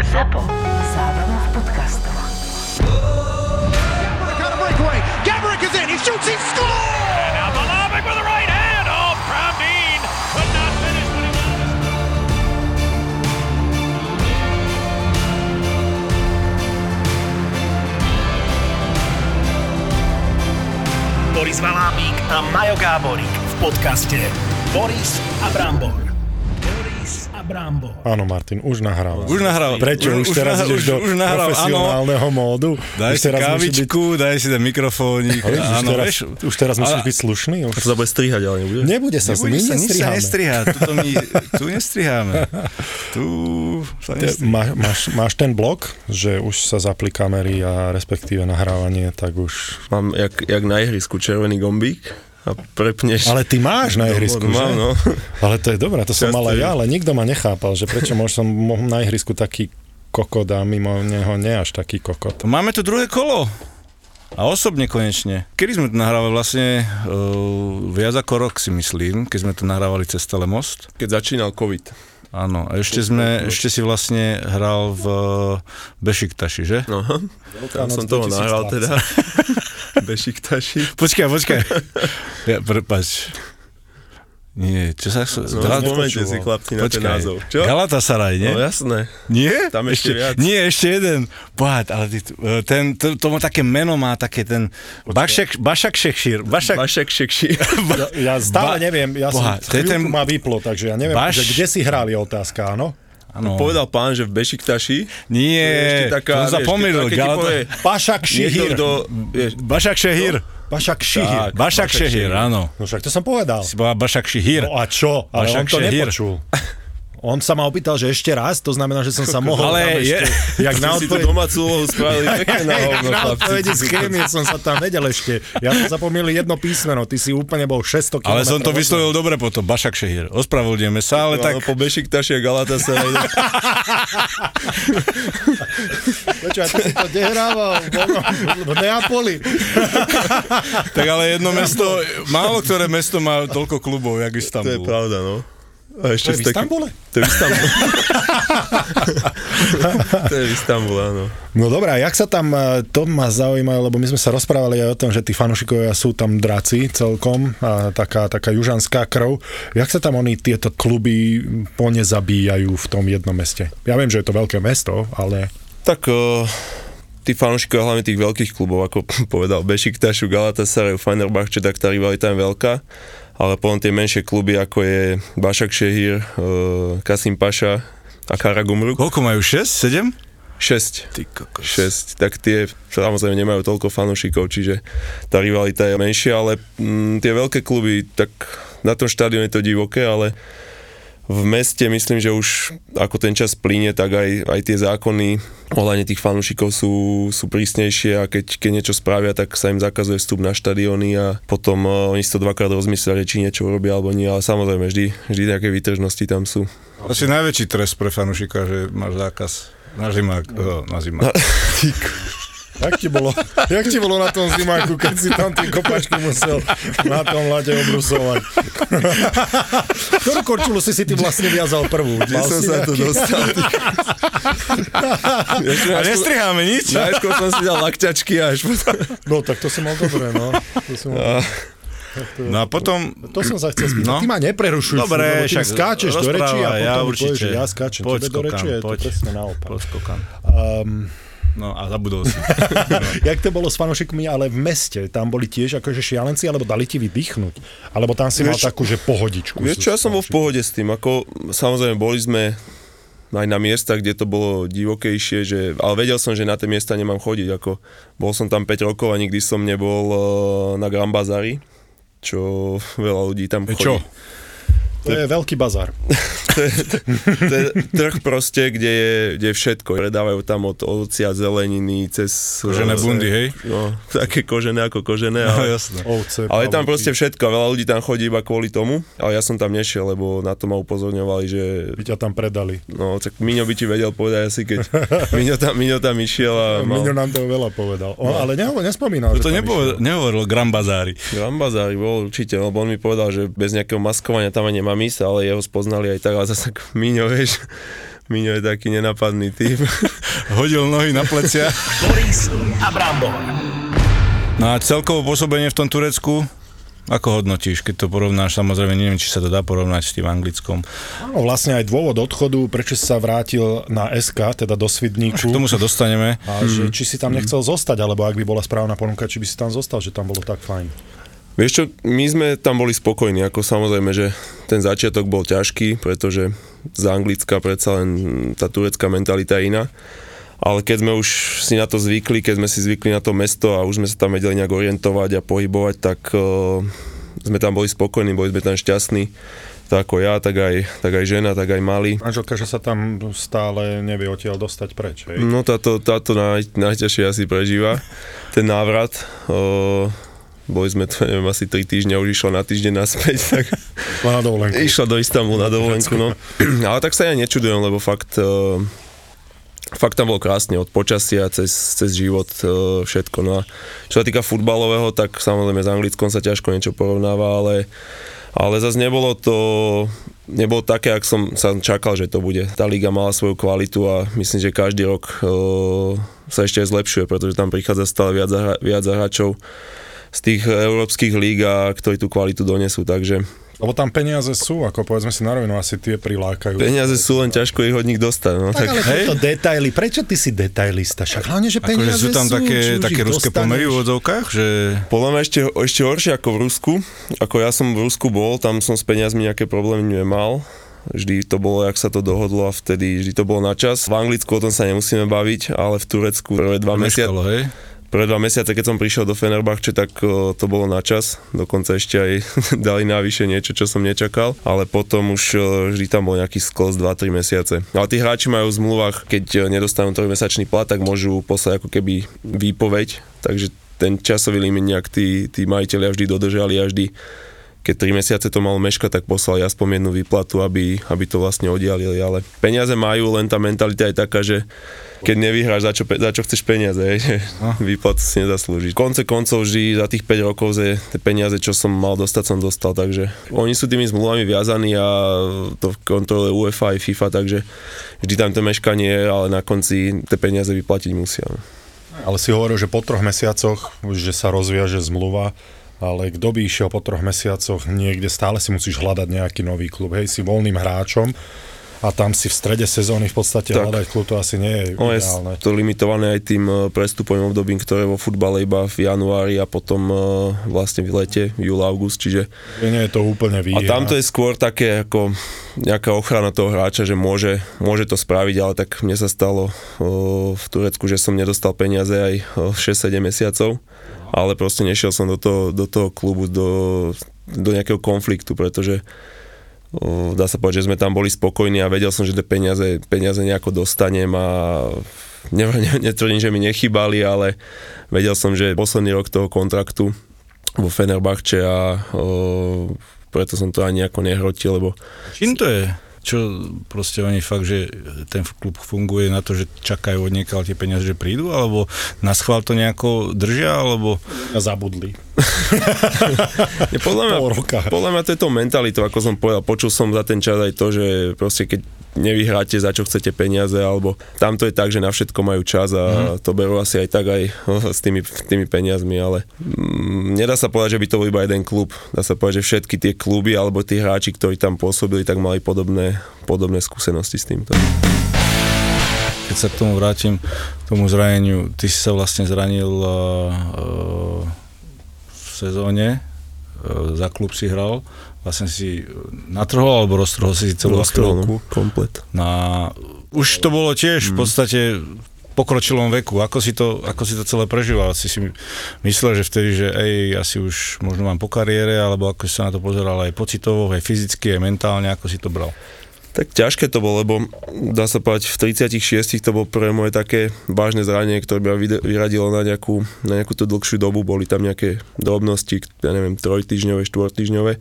ZAPO. Zábrná v podcastov. Got. Gabrick is in. He shoots. He scores. Now Malavik with the right hand. Oh, Brown Dean could not finish what he wanted. Boris Valábík a Majo Gáborík v podcaste Boris a Brambor. A Brambor. Áno, Martin, už nahráva. Už nahral. Prečo? Už, teraz nahral- ideš do už nahral, áno. profesionálneho módu? Daj už si musíš byť, kávičku, daj si ten mikrofónik. ale už, áno, teraz, vieš, už teraz musíš ale- byť slušný? Už... To sa bude strihať, ale nebude? Nebude sa, Nebude my sa, nič sa nestriháme. nestrihá. Tuto my, tu nestriháme. Tu sa Te- nestriháme. Má, máš, máš ten blok, že už sa zapli kamery a respektíve nahrávanie, tak už... Mám jak, jak na ihrisku červený gombík a prepneš. Ale ty máš na ihrisku, Mám, že? no. Ale to je dobré, to som Často mal aj je. ja, ale nikto ma nechápal, že prečo môžem som na ihrisku taký kokot a mimo neho nie až taký kokot. Máme tu druhé kolo. A osobne konečne. Kedy sme to nahrávali vlastne uh, viac ako rok si myslím, keď sme to nahrávali cez Telemost. Keď začínal COVID. Áno, a ešte, sme, ešte si vlastne hral v Bešiktaši, že? No, tam som toho 2000 nahral teda. Bešiktaši. Počkaj, počkaj. Ja, prepač. Nie, čo sa... No, Gal- spomente si chlapci na ten názov. Čo? Galatasaray, nie? No jasné. Nie? Tam ešte viac. Nie, ešte jeden. Pohľad, ale ty, ten, to, to má také meno, má také ten... Bašek, Bašak Šekšír. Bašak, Vašek Šekši. Ja, ja stále Ba- neviem, ja Boha, som ten- ma vyplo, takže ja neviem, Baš- že kde si hral je otázka, áno? Áno. Povedal pán, že v Bešiktaši. Nie, To je ešte taká, to sa pomýlil. povie Šihir. kto... Vieš, Bašak Šihir. Tak. Bašak Bašak Šehír. áno. No však to som povedal. Si bola Bašak Šehír. No a čo? Ale Pašak on to Šehír. nepočul. On sa ma opýtal, že ešte raz, to znamená, že som sa mohol Ale tam je- ešte, jak na odpoveď, domácu úlohu spravili pekne na hovno, na chlapci. odpovedi z chémie som sa tam vedel ešte. Ja som sa pomýlil jedno písmeno, ty si úplne bol 600 km. Ale som to vyslovil dobre potom, Bašak Šehír. Ospravedlňujeme sa, ale tak... Po Bešiktaši a Galatasaray. Počúvaj, ty si to nehrával v, Neapoli. Tak ale jedno mesto, málo ktoré mesto má toľko klubov, jak To je Istanbul. pravda, no. A To ešte je v Istanbule? To je v Istanbule. to je v Istanbule, áno. No dobré, a jak sa tam, eh, to ma zaujíma, lebo my sme sa rozprávali aj o tom, že tí fanúšikovia sú tam draci celkom, a taká, taká južanská krv. Jak sa tam oni tieto kluby ponezabíjajú v tom jednom meste? Ja viem, že je to veľké mesto, ale Tak uh, tí fanúšikovia hlavne tých veľkých klubov, ako povedal Bešiktašu, Galatasaray, Fenerbahče, tak tá rivalita je veľká. Ale potom tie menšie kluby, ako je Bašak Šehír, uh, Kasim Paša a Karagumruk, Koľko majú? 6? 7? 6. Ty kokos. 6, tak tie samozrejme nemajú toľko fanúšikov, čiže tá rivalita je menšia, ale mm, tie veľké kluby, tak na tom štádiu je to divoké, ale v meste myslím, že už ako ten čas plíne, tak aj, aj tie zákony ohľadne tých fanúšikov sú, sú prísnejšie a keď, keď niečo spravia, tak sa im zakazuje vstup na štadióny a potom uh, oni si to dvakrát rozmyslia, že či niečo urobia alebo nie, ale samozrejme vždy, vždy nejaké výtržnosti tam sú. Asi najväčší trest pre fanúšika, že máš zákaz na zimák. Oh, na zimák. jak ti bolo, jak ti bolo na tom zimáku, keď si tam tie kopačky musel na tom lade obrusovať? Ktorú korčulu si si ty vlastne viazal prvú? Kde som si sa tu nejaký- dostal? A nestriháme nič? Najskôr som si dal lakťačky a až potom... No tak to som mal dobre, no. To, som mal... No a potom... to som sa chcel spýtať. No. Ty ma neprerušuj, Dobre, však skáčeš do reči a potom ja určite. povieš, že ja skáčem Poď, tebe do reči, skokám, je to presne naopak. Poď, skokám. Um, No a zabudol si. jak to bolo s fanúšikmi, ale v meste? Tam boli tiež akože šialenci, alebo dali ti vydýchnuť? Alebo tam si mal Vieš- takú, že pohodičku? Vieš čo, ja som bol v pohode s tým, ako samozrejme boli sme aj na miestach, kde to bolo divokejšie, že, ale vedel som, že na tie miesta nemám chodiť, ako bol som tam 5 rokov a nikdy som nebol uh, na Grand Bazari, čo veľa ľudí tam chodí. Čo? To je veľký bazár. to, je, to je trh proste, kde je, kde je všetko. Predávajú tam od ovocia, zeleniny, cez... Kožené bundy, hej? No, také kožené ako kožené, No ale... jasné. Ovce, Ale je tam proste všetko veľa ľudí tam chodí iba kvôli tomu, ale ja som tam nešiel, lebo na to ma upozorňovali, že By ťa tam predali. no, tak Miňo by ti vedel povedať asi, keď Miňo tam, Miňo tam išiel a mal Miňo nám toho veľa povedal. O, ale neho, nespomínal, To tam nepovedal, nehovoril Grand Bazári. Grand Bazári bol určite, lebo on mi povedal, že bez nejakého maskovania tam ani nemám ísť, ale jeho spoznali aj tak, ale zase Miňo, vieš, Miňo je taký nenapadný typ. Hodil nohy na plecia. Boris a Brambor. No a celkovo pôsobenie v tom Turecku, ako hodnotíš, keď to porovnáš? Samozrejme, neviem, či sa to dá porovnať s tým anglickom. No, vlastne aj dôvod odchodu, prečo si sa vrátil na SK, teda do Svidníku. K tomu sa dostaneme. A že či si tam nechcel zostať, alebo ak by bola správna ponuka, či by si tam zostal, že tam bolo tak fajn. Vieš čo, my sme tam boli spokojní, ako samozrejme, že ten začiatok bol ťažký, pretože z Anglicka predsa len tá turecká mentalita je iná. Ale keď sme už si na to zvykli, keď sme si zvykli na to mesto a už sme sa tam vedeli nejak orientovať a pohybovať, tak uh, sme tam boli spokojní, boli sme tam šťastní. Tak ako ja, tak aj, tak aj žena, tak aj mali. Manželka, že sa tam stále nevie odtiaľ dostať preč, hej? No táto, táto naj, najťažšie asi prežíva, ten návrat. Uh, boli sme tu, neviem, asi 3 týždňa, už išla na týždeň naspäť, tak Na dovolenku. išla do Istanbulu na dovolenku, no. Ale tak sa ja nečudujem, lebo fakt, uh, fakt tam bolo krásne, od počasia cez, cez život, uh, všetko. No a čo sa týka futbalového, tak samozrejme s Anglickom sa ťažko niečo porovnáva, ale, ale zase nebolo to, nebolo také, ak som sa čakal, že to bude. Tá liga mala svoju kvalitu a myslím, že každý rok uh, sa ešte aj zlepšuje, pretože tam prichádza stále viac, viac hráčov z tých európskych líg, a ktorí tú kvalitu donesú, takže Lebo tam peniaze sú, ako povedzme si na rovinu, asi tie prilákajú. peniaze sú len ťažko ich od nich dostať. No, Tak, tak, ale tieto detaily, prečo ty si detailista? Však hlavne, že Akože peniaze sú tam či také, také ruské pomery v odzovkách, že Podľa mňa ešte, ešte horšie ako v Rusku. Ako ja som v Rusku bol, tam som s peniazmi nejaké problémy nemal. Vždy to bolo, jak sa to dohodlo a vtedy vždy to bolo na čas. V Anglicku o tom sa nemusíme baviť, ale v Turecku prvé dva mesiace. Prvé dva mesiace, keď som prišiel do Fenerbahče, tak to bolo na čas. Dokonca ešte aj dali navyše niečo, čo som nečakal. Ale potom už vždy tam bol nejaký sklos 2-3 mesiace. Ale tí hráči majú v zmluvách, keď o, nedostanú trojmesačný plat, tak môžu poslať ako keby výpoveď. Takže ten časový limit nejak tí, tí majiteľia vždy dodržali a vždy keď 3 mesiace to malo meškať, tak poslali aspoň jednu výplatu, aby, aby to vlastne oddialili. Ale peniaze majú, len tá mentalita je taká, že keď nevyhráš, za čo, za čo chceš peniaze, že výplatu si nezaslúžiš. Konce koncov vždy za tých 5 rokov, že tie peniaze, čo som mal dostať, som dostal, takže oni sú tými zmluvami viazaní a to kontroluje UEFA aj FIFA, takže vždy tam to meškanie je, ale na konci tie peniaze vyplatiť musia. no. Ale si hovoril, že po troch mesiacoch, že sa rozviaže zmluva, ale kto by išiel po troch mesiacoch niekde, stále si musíš hľadať nejaký nový klub. Hej, si voľným hráčom a tam si v strede sezóny v podstate Tak. hľadať klub, to asi nie je No je ideálne. to limitované aj tým eh, prestupovým obdobím, ktoré je vo futbale iba v januári a potom eh, vlastne v lete, júl, august, čiže Nie je to úplne a výhra. tam to je skôr také ako nejaká ochrana toho hráča, že môže, môže to spraviť, ale tak mne sa stalo o, v Turecku, že som nedostal peniaze aj o, 6-7 mesiacov, ale proste nešiel som do toho, do toho klubu, do, do nejakého konfliktu, pretože o, dá sa povedať, že sme tam boli spokojní a vedel som, že tie peniaze, peniaze nejako dostanem a ne, ne, netvrdím, že mi nechybali, ale vedel som, že posledný rok toho kontraktu vo Fenerbahče a o, preto som to ani nejako nehrotil, lebo čím to je? Čo proste oni fakt, že ten klub funguje na to, že čakajú od niekaľ tie peniaze, že prídu, alebo na schvál to nejako držia, alebo Zabudli. je podľa mňa, podľa mňa to je tou mentalitou, ako som povedal, počul som za ten čas aj to, že proste keď nevyhráte, za čo chcete peniaze, alebo tam to je tak, že na všetko majú čas a to berú asi aj tak aj s tými, tými peniazmi, ale mm, nedá sa povedať, že by to bol iba jeden klub. Dá sa povedať, že všetky tie kluby alebo tí hráči, ktorí tam pôsobili, tak mali podobné, podobné skúsenosti s týmto. keď sa k tomu vrátim, k tomu zraneniu, ty si sa vlastne zranil uh, uh, v sezóne, za klub si hral, vlastne si natrhol alebo roztrhol si celú aktovku. no, komplet. Na, už to bolo tiež v podstate pokročilom veku. Ako si to, ako si to celé prežíval? Si si myslel, že vtedy, že ej, asi už možno mám po kariére, alebo ako si sa na to pozeral aj pocitovo, aj fyzicky, aj mentálne, ako si to bral? Tak ťažké to bolo, lebo dá sa povedať, v 36 to bolo prvé moje také vážne zranenie, ktoré ma vyradilo na nejakú, na nejakú tú dlhšiu dobu. Boli tam nejaké drobnosti, ja neviem, trojtýždňové, štvortýždňové.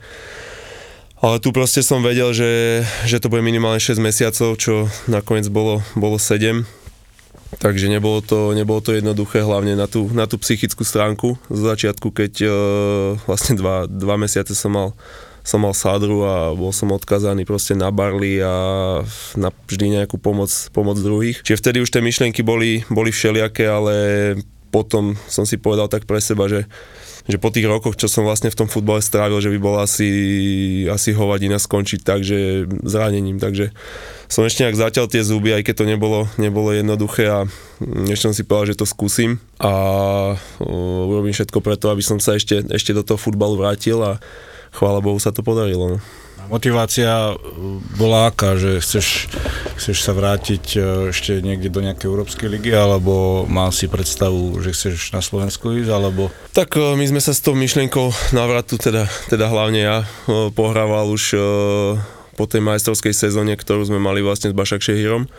Ale tu proste som vedel, že, že to bude minimálne 6 mesiacov, čo nakoniec bolo, bolo 7. Takže nebolo to, nebolo to jednoduché, hlavne na tú, na tú psychickú stránku z začiatku, keď uh, vlastne dva, dva mesiace som mal som mal sádru a bol som odkazaný proste na barly a na vždy nejakú pomoc, pomoc druhých. Čiže vtedy už tie myšlienky boli, boli všelijaké, ale potom som si povedal tak pre seba, že že po tých rokoch, čo som vlastne v tom futbale strávil, že by bolo asi, asi hovadina skončiť tak, že zranením, takže som ešte nejak zatiaľ tie zuby, aj keď to nebolo, nebolo jednoduché a ešte som si povedal, že to skúsim a urobím všetko preto, aby som sa ešte, ešte do toho futbalu vrátil a chvála Bohu sa to podarilo. No. Motivácia e, bola aká, že chceš, chceš sa vrátiť e, ešte niekde do nejakej Európskej ligy, alebo mal si predstavu, že chceš na Slovensku ísť, alebo... Tak e, my sme sa s tou myšlienkou návratu, teda, teda hlavne ja, pohrával už po tej majstrovskej sezóne, ktorú sme mali vlastne s Bašak Šehírom.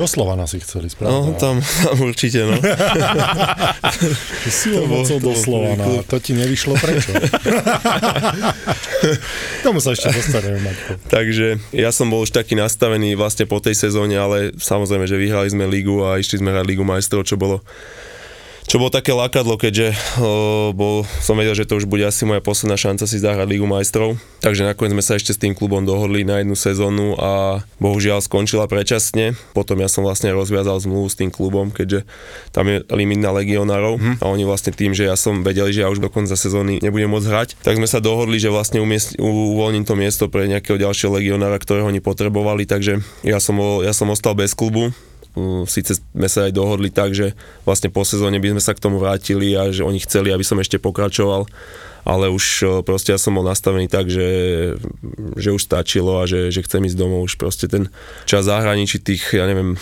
Do Slovana si chceli správne. No, tam, tam určite, no. Silou mocou do Slovana. To ti nevyšlo prečo? Tomu sa ešte dostaneme, Maťko. Takže ja som bol už taký nastavený vlastne po tej sezóne, ale samozrejme, že vyhrali sme ligu a išli sme hrať ligu majstrov, čo bolo čo bolo také lákadlo, keďže o, bol, som vedel, že to už bude asi moja posledná šanca si zahrať Ligu majstrov. Takže nakoniec sme sa ešte s tým klubom dohodli na jednu sezónu a bohužiaľ skončila predčasne. Potom ja som vlastne rozviazal zmluvu s tým klubom, keďže tam je limit na legionárov hm. a oni vlastne tým, že ja som vedeli, že ja už do konca sezóny nebudem môcť hrať, tak sme sa dohodli, že vlastne umiest, uvoľním to miesto pre nejakého ďalšieho legionára, ktorého oni potrebovali, takže ja som, bol, ja som ostal bez klubu Sice sme sa aj dohodli tak, že vlastne po sezóne by sme sa k tomu vrátili a že oni chceli, aby som ešte pokračoval, ale už proste ja som bol nastavený tak, že, že už stačilo a že, že chcem ísť domov. Už proste ten čas zahraničí tých, ja neviem,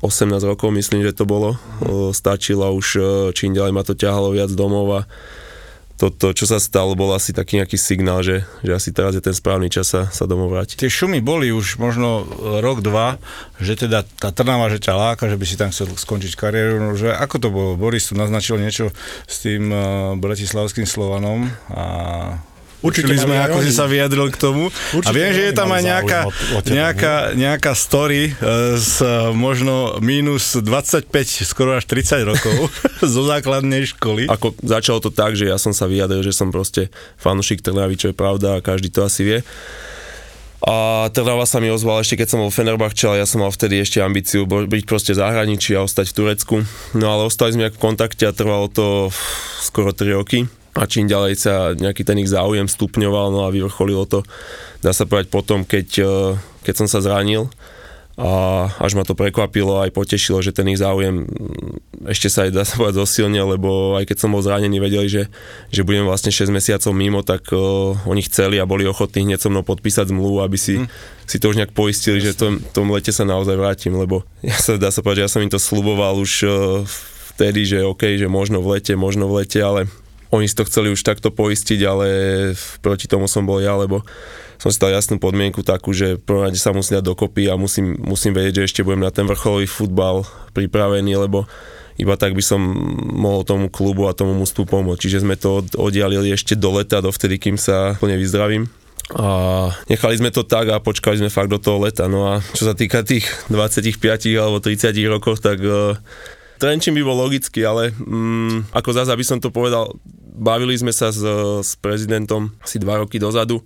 18 rokov myslím, že to bolo, stačilo už čím ďalej ma to ťahalo viac domov a toto, čo sa stalo, bol asi taký nejaký signál, že, že asi teraz je ten správny čas sa, sa domov vrátiť. Tie šumy boli už možno rok, dva, že teda tá Trnava, že ťa láka, že by si tam chcel skončiť kariéru, no, že ako to bolo? Boris tu naznačil niečo s tým uh, bratislavským Slovanom a Učili sme, ako si sa vyjadril k tomu. Určite a viem, že je tam aj nejaká, o, o nejaká, nejaká story z e, možno minus 25, skoro až 30 rokov zo základnej školy. Ako začalo to tak, že ja som sa vyjadril, že som proste fanušik Trnavy, čo je pravda a každý to asi vie. A Trnava sa mi ozval ešte keď som bol v Fenerbahče, ale ja som mal vtedy ešte ambíciu byť proste v zahraničí a ostať v Turecku. No ale ostali sme v kontakte a trvalo to skoro 3 roky a čím ďalej sa nejaký ten ich záujem stupňoval, no a vyvrcholilo to, dá sa povedať potom, keď, e, keď som sa zranil a až ma to prekvapilo aj potešilo, že ten ich záujem mm, ešte sa aj dá sa povedať zosilnil, lebo aj keď som bol zranený, vedeli, že, že budem vlastne 6 mesiacov mimo, tak uh, oni chceli a boli ochotní hneď so mnou podpísať zmluvu, aby si, hmm. si to už nejak poistili, že v tom, tom lete sa naozaj vrátim, lebo ja sa, dá sa povedať, že ja som im to sluboval už uh, vtedy, že OK, že možno v lete, možno v lete, ale oni si to chceli už takto poistiť, ale proti tomu som bol ja, lebo som si dal jasnú podmienku takú, že prvom rade sa musím dať dokopy a musím, musím vedieť, že ešte budem na ten vrcholový futbal pripravený, lebo iba tak by som mohol tomu klubu a tomu mústvu pomôcť. Čiže sme to oddialili ešte do leta, dovtedy, kým sa plne vyzdravím. A nechali sme to tak a počkali sme fakt do toho leta. No a čo sa týka tých 25 alebo 30 rokov, tak uh, Trenčín by bol logický, ale mm, ako zase, aby som to povedal, bavili sme sa s, s prezidentom asi dva roky dozadu,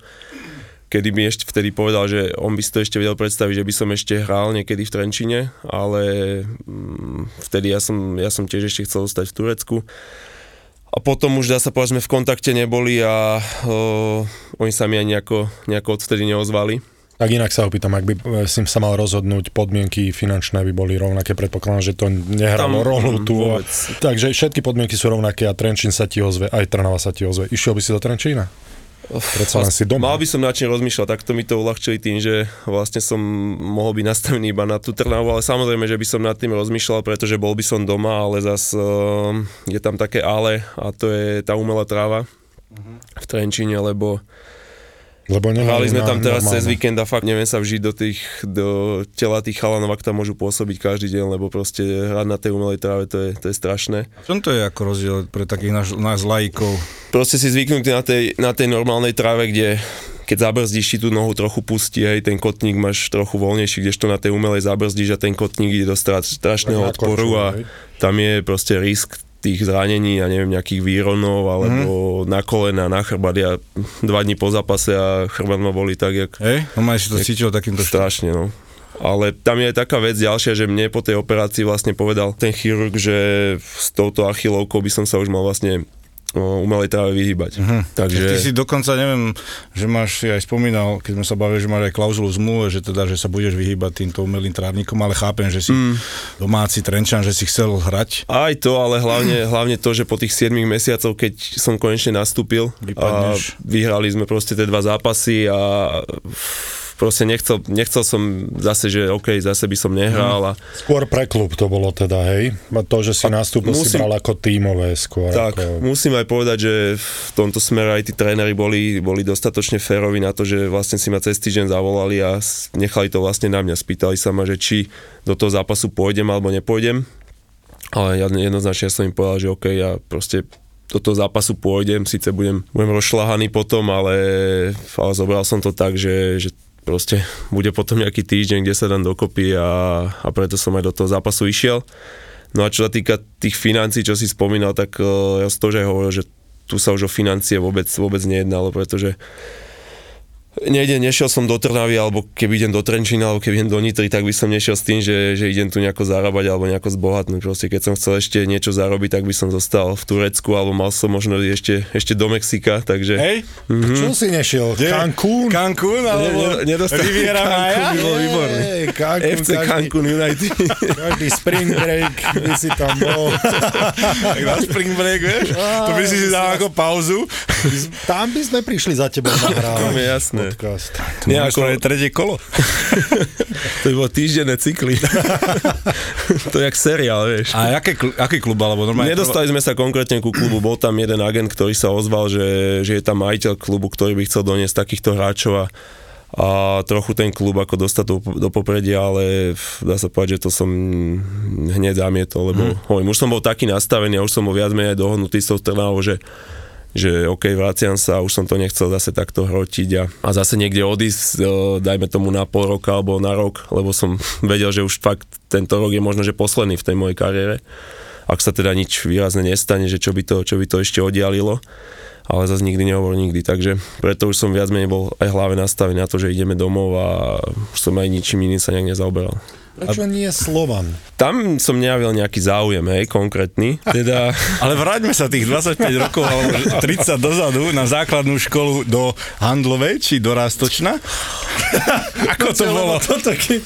kedy mi ešte vtedy povedal, že on by si to ešte vedel predstaviť, že by som ešte hral niekedy v Trenčine, ale mm, vtedy ja som, ja som tiež ešte chcel zostať v Turecku. A potom už dá sa povedať, sme v kontakte neboli a o, oni sa mi aj nejako, nejako odvtedy neozvali. Tak inak sa opýtam, ak by eh, si sa mal rozhodnúť, podmienky finančné by boli rovnaké, predpokladám, že to nehralo rolu tu. Vôbec. Takže všetky podmienky sú rovnaké a Trenčín sa ti ozve, aj Trnava sa ti ozve. Išiel by si do Trenčína? Predsa len si doma. Mal by som na čím rozmýšľať, takto mi to uľahčili tým, že vlastne som mohol byť nastavený iba na tú Trnavu, ale samozrejme, že by som nad tým rozmýšľal, pretože bol by som doma, ale zas uh, je tam také ale a to je tá umelá tráva uh-huh. v Trenčíne, lebo lebo Hrali sme tam teraz normálne. cez víkend a fakt neviem sa vžiť do, tých, do tela tých chalanov, ak tam môžu pôsobiť každý deň, lebo proste hrať na tej umelej tráve, to je, to je strašné. Čom to je ako rozdiel pre takých nás, nás lajkov? Proste si zvyknutý na tej, na tej normálnej tráve, kde keď zabrzdíš si tú nohu trochu pustí, hej, ten kotník máš trochu voľnejší, kdežto na tej umelej zabrzdíš a ten kotník ide do strašného odporu a tam je proste risk tých zranení a neviem, nejakých výronov alebo mm. na kolena, na chrbát. Ja dva dní po zápase a chrbát ma boli tak, jak Hej? No si to cítil takýmto strašne, no. Ale tam je taká vec ďalšia, že mne po tej operácii vlastne povedal ten chirurg, že s touto achilovkou by som sa už mal vlastne umelej tráve vyhýbať. Mhm. Takže... Ty si dokonca, neviem, že máš, si aj spomínal, keď sme sa bavili, že máš aj klauzulu zmluve, že teda, že sa budeš vyhýbať týmto umelým trávnikom, ale chápem, že si mm. domáci Trenčan, že si chcel hrať. Aj to, ale hlavne, hlavne to, že po tých 7 mesiacoch, keď som konečne nastúpil a vyhrali sme proste tie dva zápasy a proste nechcel, nechcel som zase, že OK, zase by som nehral a Skôr pre klub to bolo teda, hej? A To, že si nastúpil, si musím- bral ako tímové skôr. Tak, ako... musím aj povedať, že v tomto smere aj tí tréneri boli, boli dostatočne férovi na to, že vlastne si ma cez týždeň zavolali a nechali to vlastne na mňa. Spýtali sa ma, že či do toho zápasu pôjdem alebo nepôjdem. Ale ja jednoznačne som im povedal, že OK, ja proste do toho zápasu pôjdem, síce budem, budem rozšľahaný potom, ale, ale zobral som to tak, že, že proste bude potom nejaký týždeň, kde sa dám dokopy a, a preto som aj do toho zápasu išiel. No a čo sa týka tých financí, čo si spomínal, tak uh, ja som to už hovoril, že tu sa už o financie vôbec, vôbec nejednalo, pretože nejde, nešiel som do Trnavy, alebo keby idem do Trenčína, alebo keby idem do Nitry, tak by som nešiel s tým, že, že idem tu nejako zarábať alebo nejako zbohatnúť. Proste keď som chcel ešte niečo zarobiť, tak by som zostal v Turecku, alebo mal som možno ešte, ešte do Mexika, takže... Hej? Čo si nešiel? Cancún? Cancún, alebo Ne- ne- nedostal- Riviera Cancún Maya? by bol výborný. Hej, Cancún, FC každý, Cancún United. každý spring break by si tam bol. Tak na spring break, vieš? To by si si dal ako pauzu. Tam by sme prišli za tebou mi je jasné. Podcast. Nie, Máš ako- to je tretie kolo. to by bolo týždenné cykly. to je jak seriál, vieš. A aké, aký klub, alebo normálne? Nedostali sme sa konkrétne ku klubu, bol tam jeden agent, ktorý sa ozval, že, že je tam majiteľ klubu, ktorý by chcel doniesť takýchto hráčov a, a trochu ten klub ako dostať do, do popredia, ale dá sa povedať, že to som hneď zamietol, lebo hmm. hovorím, už som bol taký nastavený a už som bol viac menej dohodnutý s tou Trnavou, že že OK, vraciam sa, už som to nechcel zase takto hrotiť a, a zase niekde odísť, e, dajme tomu na pol roka alebo na rok, lebo som vedel, že už fakt tento rok je možno, že posledný v tej mojej kariére ak sa teda nič výrazne nestane, že čo by to, čo by to ešte oddialilo. Ale zase nikdy nehovor nikdy, takže preto už som viac menej bol aj hlave nastavený na to, že ideme domov a už som aj ničím iným sa nejak nezaoberal. Prečo nie Slovan? Tam som nejavil nejaký záujem, hej, konkrétny. Teda, Ale vráťme sa tých 25 rokov alebo 30 dozadu na základnú školu do Handlovej či do Rastočna. Ako to bolo? Toto, keď,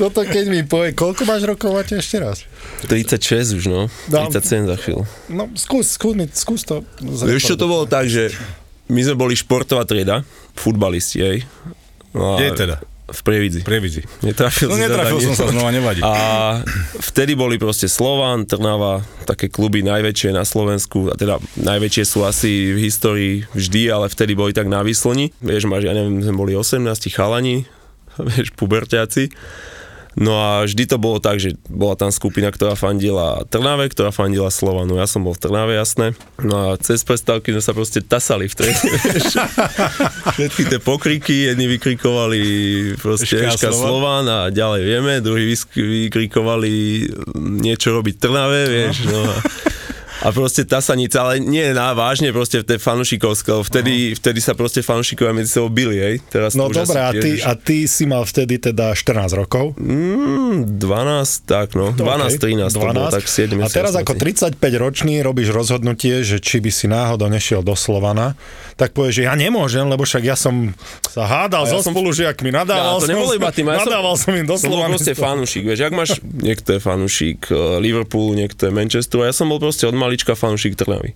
toto keď mi povie, koľko máš rokov, máte ešte raz? 36 už, no. No. 37 za chvíľu. No, skús, skús, mi, skús to. Vieš, čo to bolo tak, že my sme boli športová trieda, futbalisti, hej. No a- Kde teda? V Prievidzi. Prievidzi. Netrafil No netrafil som sa, znova nevadí. A vtedy boli proste Slovan, Trnava, také kluby najväčšie na Slovensku, a teda najväčšie sú asi v histórii vždy, ale vtedy boli tak na výsloni. Vieš, máš, ja neviem, sme boli 18 chalani, vieš, puberťáci. No a vždy to bolo tak, že bola tam skupina, ktorá fandila Trnave, ktorá fandila Slovanu. Ja som bol v Trnave, jasné. No a cez prestávky sme sa proste tasali v vieš. Všetky tie pokriky, jedni vykrikovali proste Eška Eška Slovan a ďalej vieme, druhí vykrikovali niečo robiť Trnave, vieš. No a, a proste tasanica, ale nie na vážne proste v tej fanušikovské, lebo vtedy, vtedy sa proste fanušikovia medzi sebou bili, hej. Teraz No už dobré, a ty, a ty si mal vtedy teda 14 rokov. Mm, 12, tak no, 12, 13 to bolo, tak 7 A teraz ako 35 ročný robíš rozhodnutie, že či by si náhodou nešiel do Slovana, tak povieš, že ja nemôžem, lebo však ja som sa hádal ja so som- spolužiakmi, nadával, Ja, som, iba tým, ja som- nadával som im do Som bol proste fanúšik, vieš, ak máš, niekto je fanúšik eh, Liverpoolu, niekto je Manchesteru, ja som bol proste od malička fanúšik Trnavy.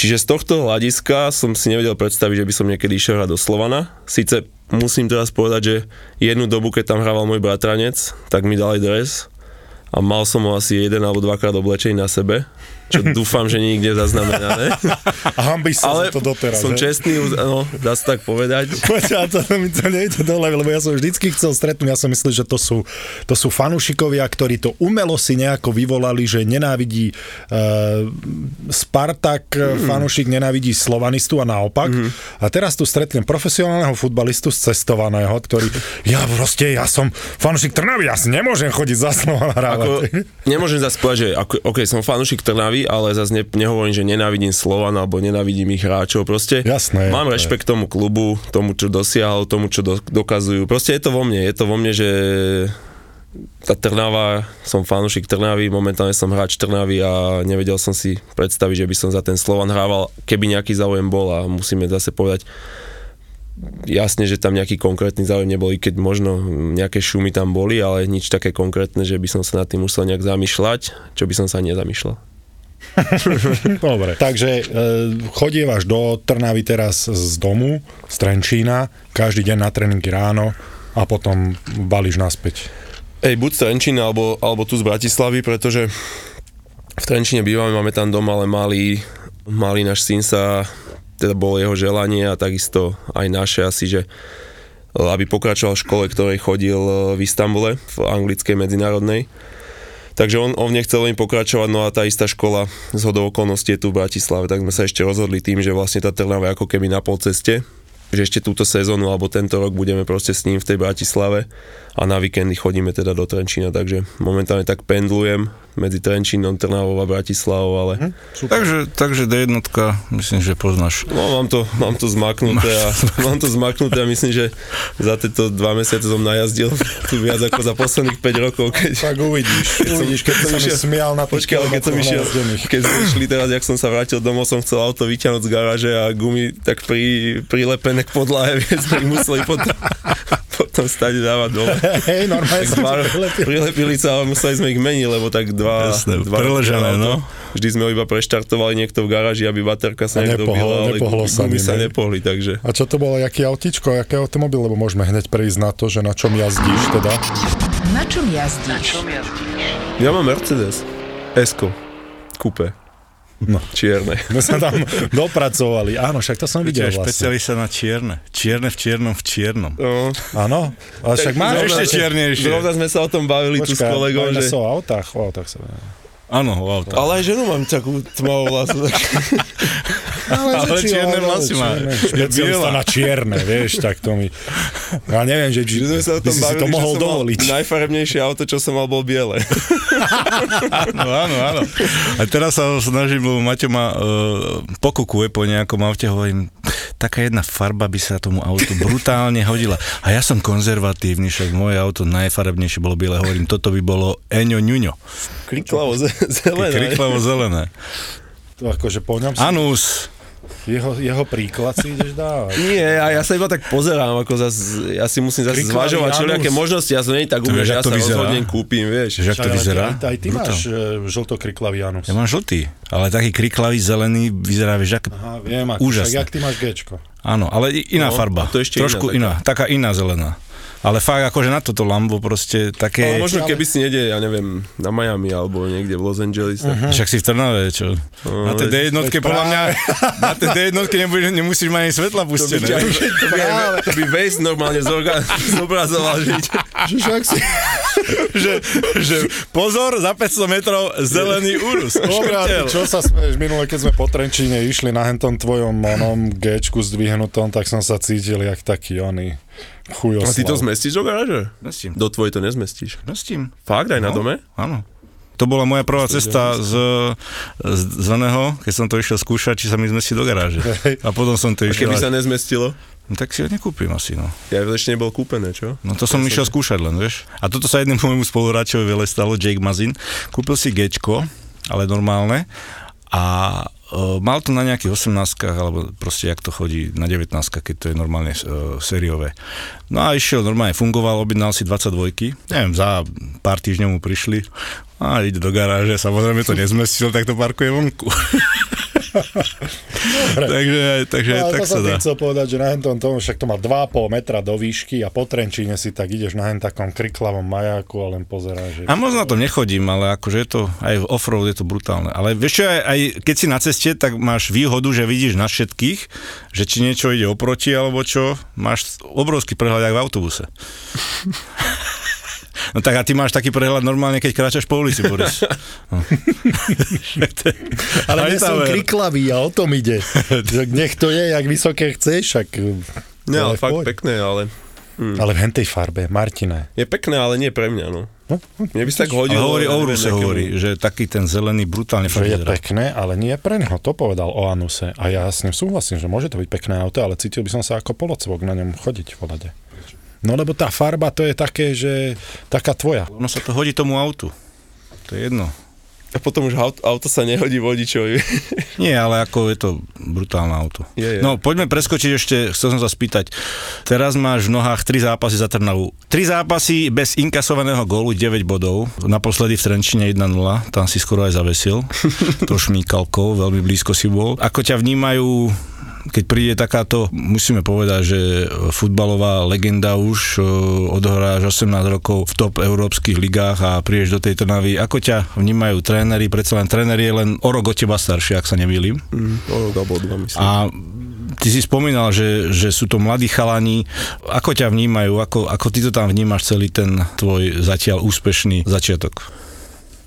Čiže z tohto hľadiska som si nevedel predstaviť, že by som niekedy išiel hrať do Slovana. Sice musím teraz povedať, že jednu dobu, keď tam hrával môj bratranec, tak mi dali dres a mal som ho asi jeden alebo dvakrát oblečený na sebe, čo dúfam, že nikde zaznamenané. A hambíš sa Ale to doteraz. som že? čestný, no, dá sa tak povedať. Počkaj, to, mi to nejde dole, lebo ja som vždycky chcel stretnúť, ja som myslel, že to sú, to sú fanúšikovia, ktorí to umelo si nejako vyvolali, že nenávidí uh, Spartak, mm. fanúšik nenávidí Slovanistu a naopak. Mm. A teraz tu stretnem profesionálneho futbalistu z cestovaného, ktorý, ja proste, ja som fanúšik Trnavy, ja nemôžem chodiť za Slovan Ako, hrávať. nemôžem zase povedať, že ako, OK, som fanúšik Trnavy, ale zase ne, nehovorím, že nenávidím Slovan alebo nenávidím ich hráčov. Proste Jasné, mám je- rešpekt tomu klubu, tomu, čo dosiahol, tomu, čo do, dokazujú. Proste je to vo mne, je to vo mne, že tá Trnava, som fanúšik Trnavy, momentálne som hráč Trnavy a nevedel som si predstaviť, že by som za ten Slovan hrával, keby nejaký záujem bol a musíme zase povedať, jasne, že tam nejaký konkrétny záujem nebol, i keď možno nejaké šumy tam boli, ale nič také konkrétne, že by som sa nad tým musel nejak zamýšľať, čo by som sa nezamýšľal. Dobre. Takže e, chodievaš do Trnavy teraz z domu, z Trenčína, každý deň na tréningy ráno a potom balíš naspäť. Ej, buď z Trenčína, alebo, alebo tu z Bratislavy, pretože v Trenčíne bývame, máme tam dom, ale malý, malý náš syn sa, teda bolo jeho želanie a takisto aj naše asi, že e, aby pokračoval v škole, ktorej chodil e, v Istambule, v anglickej medzinárodnej. Takže on, on nechcel len pokračovať, no a tá istá škola z hodou okolností je tu v Bratislave, tak sme sa ešte rozhodli tým, že vlastne tá Trnava je ako keby na polceste, že ešte túto sezónu alebo tento rok budeme proste s ním v tej Bratislave a na víkendy chodíme teda do Trenčína, takže momentálne tak pendlujem medzi Trenčínom, Trnavou a Bratislavou, ale Takže, takže D1, myslím, že poznáš. no, mám, to, mám to zmaknuté a mám to zmaknuté a myslím, že za tieto dva mesiace som najazdil tu viac ako za posledných 5 rokov, keď Tak uvidíš, uvidíš, keď som išiel- smial na Počkaj, ale keď som išiel, keď sme išli teraz, jak som sa vrátil domov, som chcel auto vyťahnuť z garáže a gumy tak pri, prilepené k podlahe, vieš, sme ich museli potom, potom stať dávať dole. Hej, normálne Tak som pár, to prilepil. prilepili sa, ale museli sme ich meniť, lebo tak dva, Jasné, dva preležané, auto. no. Vždy sme ho iba preštartovali niekto v garáži, aby baterka A sa nejak nepohlo- dobila, ale nepohlo sa gumy sa nepohli, takže... A čo to bolo, jaký autičko, jaký automobil, lebo môžeme hneď prejsť na to, že na čom jazdíš teda. Na čom jazdíš? Ja mám Mercedes. S-ko. Kúpe. No. Čierne. My sme tam dopracovali, áno, však to som videl Vidíš, vlastne. špecialista na čierne. Čierne v čiernom v čiernom. No. Áno, ale však máš Ešte čiernejšie. Zrovna sme sa o tom bavili tu s kolegom, že... sa o autách, o autách sa. Áno, wow, tá. Ale aj ženu mám takú tmavú vlasu. Ale, čierne vlasy má. Špecialista Biela. na čierne, vieš, tak to mi... Ja neviem, že či sme sa o by tom si si bavili, to mohol dovoliť. najfarebnejšie auto, čo som mal, bol biele. Áno, áno, áno. A teraz sa snažím, lebo Maťo ma uh, pokukuje po nejakom aute, hovorím, taká jedna farba by sa tomu autu brutálne hodila. A ja som konzervatívny, však moje auto najfarebnejšie bolo biele, hovorím, toto by bolo Eňo Ňuňo. Kriklavo ze- zelené. Kriklavo zelené. To akože po ňom si, Anus. Jeho, jeho príklad si ideš dávať. Nie, a ja sa iba tak pozerám, ako zas, ja si musím zase zvažovať všelijaké možnosti, ja som nie tak vieš, že ja sa vyzerá? rozhodnem kúpim, vieš. Jak to vyzerá? Aj, aj ty Brutál. máš e, žlto-kriklavý Janus. Ja mám žltý, ale taký kriklavý zelený vyzerá, vieš, ak... Aha, viem, ako, Úžasné. však jak ty máš Gčko. Áno, ale iná No, farba. to ešte iná Trošku taká. iná, taká iná zelená. Ale fakt akože na toto Lambo proste také... Ale možno keby si nejde, ja neviem, na Miami alebo niekde v Los Angeles. tak- Však si v Trnave, čo? na tej D1 veď podľa mňa, na tej D1 nebudeš, nemusíš mať ani svetla To by, pustené. ťa, to by, to by Waze normálne zorga, zobrazoval, že Že si... že, že pozor, za 500 metrov zelený úrus. Dobre, čo sa smeješ? Minule, keď sme po Trenčíne išli na hentom tvojom onom Gčku zdvihnutom, tak som sa cítil jak taký oný chujoslav. A ty to zmestíš do garáže? Mestím. Do tvojej to nezmestíš. Mestím. Fakt, aj na No, dome? Áno. To bola moja prvá cesta z, z zeleného, keď som to išiel skúšať, či sa mi zmestí do garáže. A potom som to A išiel... keby sa nezmestilo? No, tak si ho nekúpim asi, no. Ja to ešte nebol kúpené, čo? No to som išiel skúšať len, vieš. A toto sa jednému môjmu spoluhráčovi veľa stalo, Jake Mazin. Kúpil si Gčko, ale normálne. A mal to na nejakých 18 alebo proste jak to chodí na 19 keď to je normálne uh, sériové. No a išiel normálne, fungoval, objednal si 22 neviem, za pár týždňov mu prišli a ide do garáže, samozrejme to nezmestil, tak to parkuje vonku. takže takže No, tak to sa dá. chcel povedať, že na hentom tomu však to má 2,5 metra do výšky a po Trenčíne si tak ideš na hen takom kriklavom majáku a len pozeráš. Že... A možno na tom nechodím, ale akože je to, aj v offroad je to brutálne. Ale vieš čo, aj, aj keď si na ceste, tak máš výhodu, že vidíš na všetkých, že či niečo ide oproti, alebo čo, máš obrovský prehľad aj v autobuse. No tak a ty máš taký prehľad normálne, keď kráčaš po ulici, Boris. No. Ale nie som kriklavý a o tom ide. Nech to je, jak vysoké chceš, však... Nie, ale ale fakt poď. pekné, ale... Ale v hentej farbe, Martine. Je pekné, ale nie pre mňa, no. Mne by sa tak hodilo. hovorí o nejakému- hovorí, že taký ten zelený brutálne Že je pekné, ale nie pre neho. To povedal o Anuse. A ja s ním súhlasím, že môže to byť pekné auto, ale cítil by som sa ako polocvok na ňom chodiť v lade. No lebo tá farba to je také, že taká tvoja. Ono sa to hodí tomu autu. To je jedno. A potom už auto, auto sa nehodí vodičovi. Nie, ale ako je to brutálne auto. Je, je. No, poďme preskočiť ešte, chcel som sa spýtať. Teraz máš v nohách 3 zápasy za Trnavu. 3 zápasy bez inkasovaného gólu, 9 bodov. Naposledy v Trenčine 1-0, tam si skoro aj zavesil. to šmíkalkou, veľmi blízko si bol. Ako ťa vnímajú keď príde takáto, musíme povedať, že futbalová legenda už, e, odohráš 18 rokov v top európskych ligách a prídeš do tej Trnavy. Ako ťa vnímajú tréneri? Predsa len tréner je len o rok od teba starší, ak sa nemýlim. Mm, o rok alebo dva, myslím. A ty si spomínal, že, že sú to mladí chalani. Ako ťa vnímajú? Ako, ako ty to tam vnímaš celý ten tvoj zatiaľ úspešný začiatok?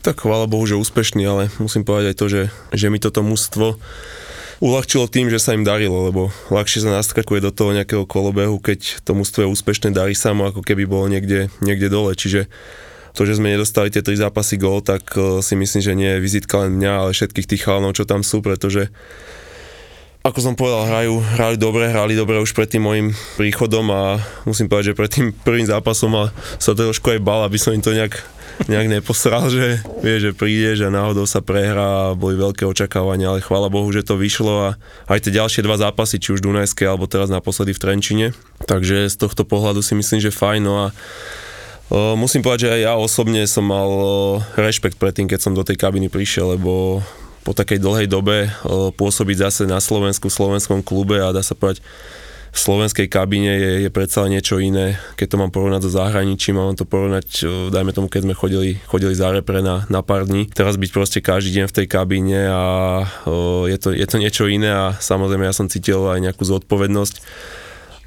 Tak chvála Bohu, že úspešný, ale musím povedať aj to, že, že mi toto mužstvo uľahčilo tým, že sa im darilo, lebo ľahšie sa naskakuje do toho nejakého kolobehu, keď to mužstvo je úspešné, darí sa mu, ako keby bolo niekde, niekde dole. Čiže to, že sme nedostali tie tri zápasy gól, tak eh, si myslím, že nie je vizitka len mňa, ale všetkých tých chalanov, čo tam sú, pretože ako som povedal, hrajú, hrajú dobre, hrali dobre už pred tým môjim príchodom a musím povedať, že pred tým prvým zápasom a sa trošku aj bal, aby som im to nejak, nejak neposral, že vie, že prídeš a náhodou sa prehrá a boli veľké očakávania, ale chvála Bohu, že to vyšlo a aj tie ďalšie dva zápasy, či už Dunajské alebo teraz naposledy v Trenčine, takže z tohto pohľadu si myslím, že fajn, no a musím povedať, že aj ja osobne som mal rešpekt pred tým, keď som do tej kabiny prišiel, lebo po takej dlhej dobe pôsobiť zase na Slovensku, v slovenskom klube a dá sa povedať v slovenskej kabíne je, je predsa niečo iné, keď to mám porovnať so zahraničím, mám to porovnať, o, dajme tomu, keď sme chodili, chodili za repre na, na pár dní. Teraz byť proste každý deň v tej kabíne a o, je, to, je to niečo iné a samozrejme ja som cítil aj nejakú zodpovednosť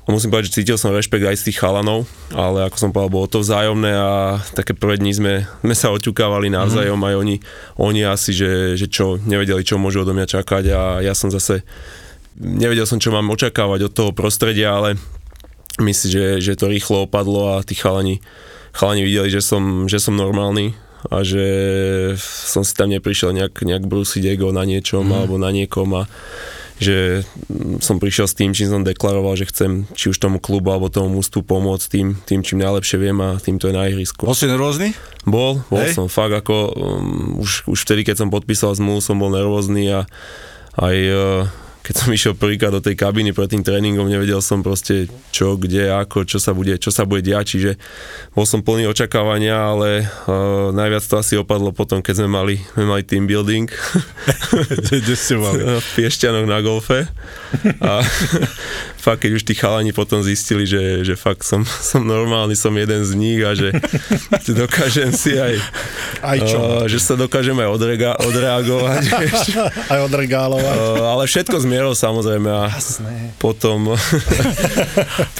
musím povedať, že cítil som rešpekt aj z tých chalanov, ale ako som povedal, bolo to vzájomné a také prvé dní sme, sme sa oťukávali navzájom, mm. aj oni, oni asi, že, že čo, nevedeli, čo môžu odo mňa čakať a ja som zase, nevedel som, čo mám očakávať od toho prostredia, ale myslím, že, že to rýchlo opadlo a tí chalani, chalani videli, že som, že som normálny a že som si tam neprišiel nejak, nejak brúsiť ego na niečom mm. alebo na niekom a že som prišiel s tým, čím som deklaroval, že chcem či už tomu klubu alebo tomu mústvu pomôcť tým, tým, čím najlepšie viem a tým to je na ihrisku. Bol si nervózny? Bol, bol Hej. som fakt ako, um, už, už vtedy, keď som podpísal zmluvu, som bol nervózny a aj uh, keď som išiel prvýkrát do tej kabiny pred tým tréningom, nevedel som proste čo, kde, ako, čo sa bude, čo sa bude diať, čiže bol som plný očakávania, ale uh, najviac to asi opadlo potom, keď sme mali, sme mali team building Kde ste mali? v Piešťanoch na golfe a fakt, keď už tí chalani potom zistili, že, že fakt som, som normálny, som jeden z nich a že dokážem si aj, Aj čo? uh, že sa dokážem aj odrega, odreagovať, vieš. Aj odregálovať. Uh, ale všetko s mierou samozrejme a potom,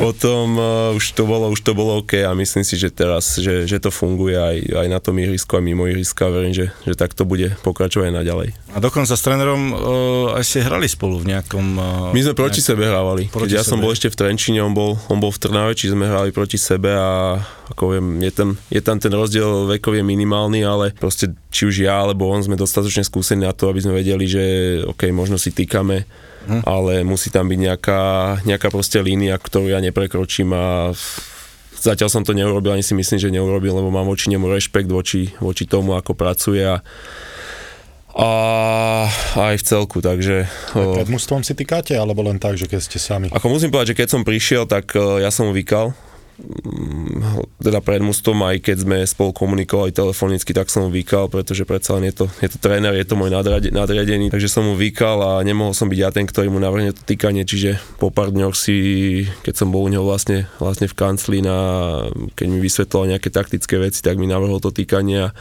potom uh, už, to bolo, už to bolo OK a myslím si, že teraz, že, že to funguje aj, aj na tom ihrisku a mimo ihriska a verím, že, že tak to bude pokračovať aj naďalej. A dokonca s trénerom uh, aj ste hrali spolu v nejakom... Uh, My sme proti sebe hrávali. Proti Keď ja som sebe. bol ešte v Trenčine, on bol, on bol v Trnave, či sme hrali proti sebe a ako viem, je tam, je tam ten rozdiel vekový minimálny, ale proste či už ja alebo on sme dostatočne skúsení na to, aby sme vedeli, že OK, možno si týkame, hm. ale musí tam byť nejaká, nejaká proste línia, ktorú ja neprekročím a zatiaľ som to neurobil, ani si myslím, že neurobil, lebo mám voči nemu rešpekt voči, voči tomu, ako pracuje a a aj v celku, takže... Pred mústvom si tykáte, alebo len tak, že keď ste sami? ako musím povedať, že keď som prišiel, tak ja som mu vykal, teda pred mústvom, aj keď sme spolu komunikovali telefonicky, tak som mu vykal, pretože predsa len je to, je to tréner, je to môj nadriadený, takže som mu vykal a nemohol som byť ja ten, ktorý mu navrhne to týkanie, čiže po pár dňoch si, keď som bol u neho vlastne, vlastne v kancli na, keď mi vysvetloval nejaké taktické veci, tak mi navrhol to týkanie a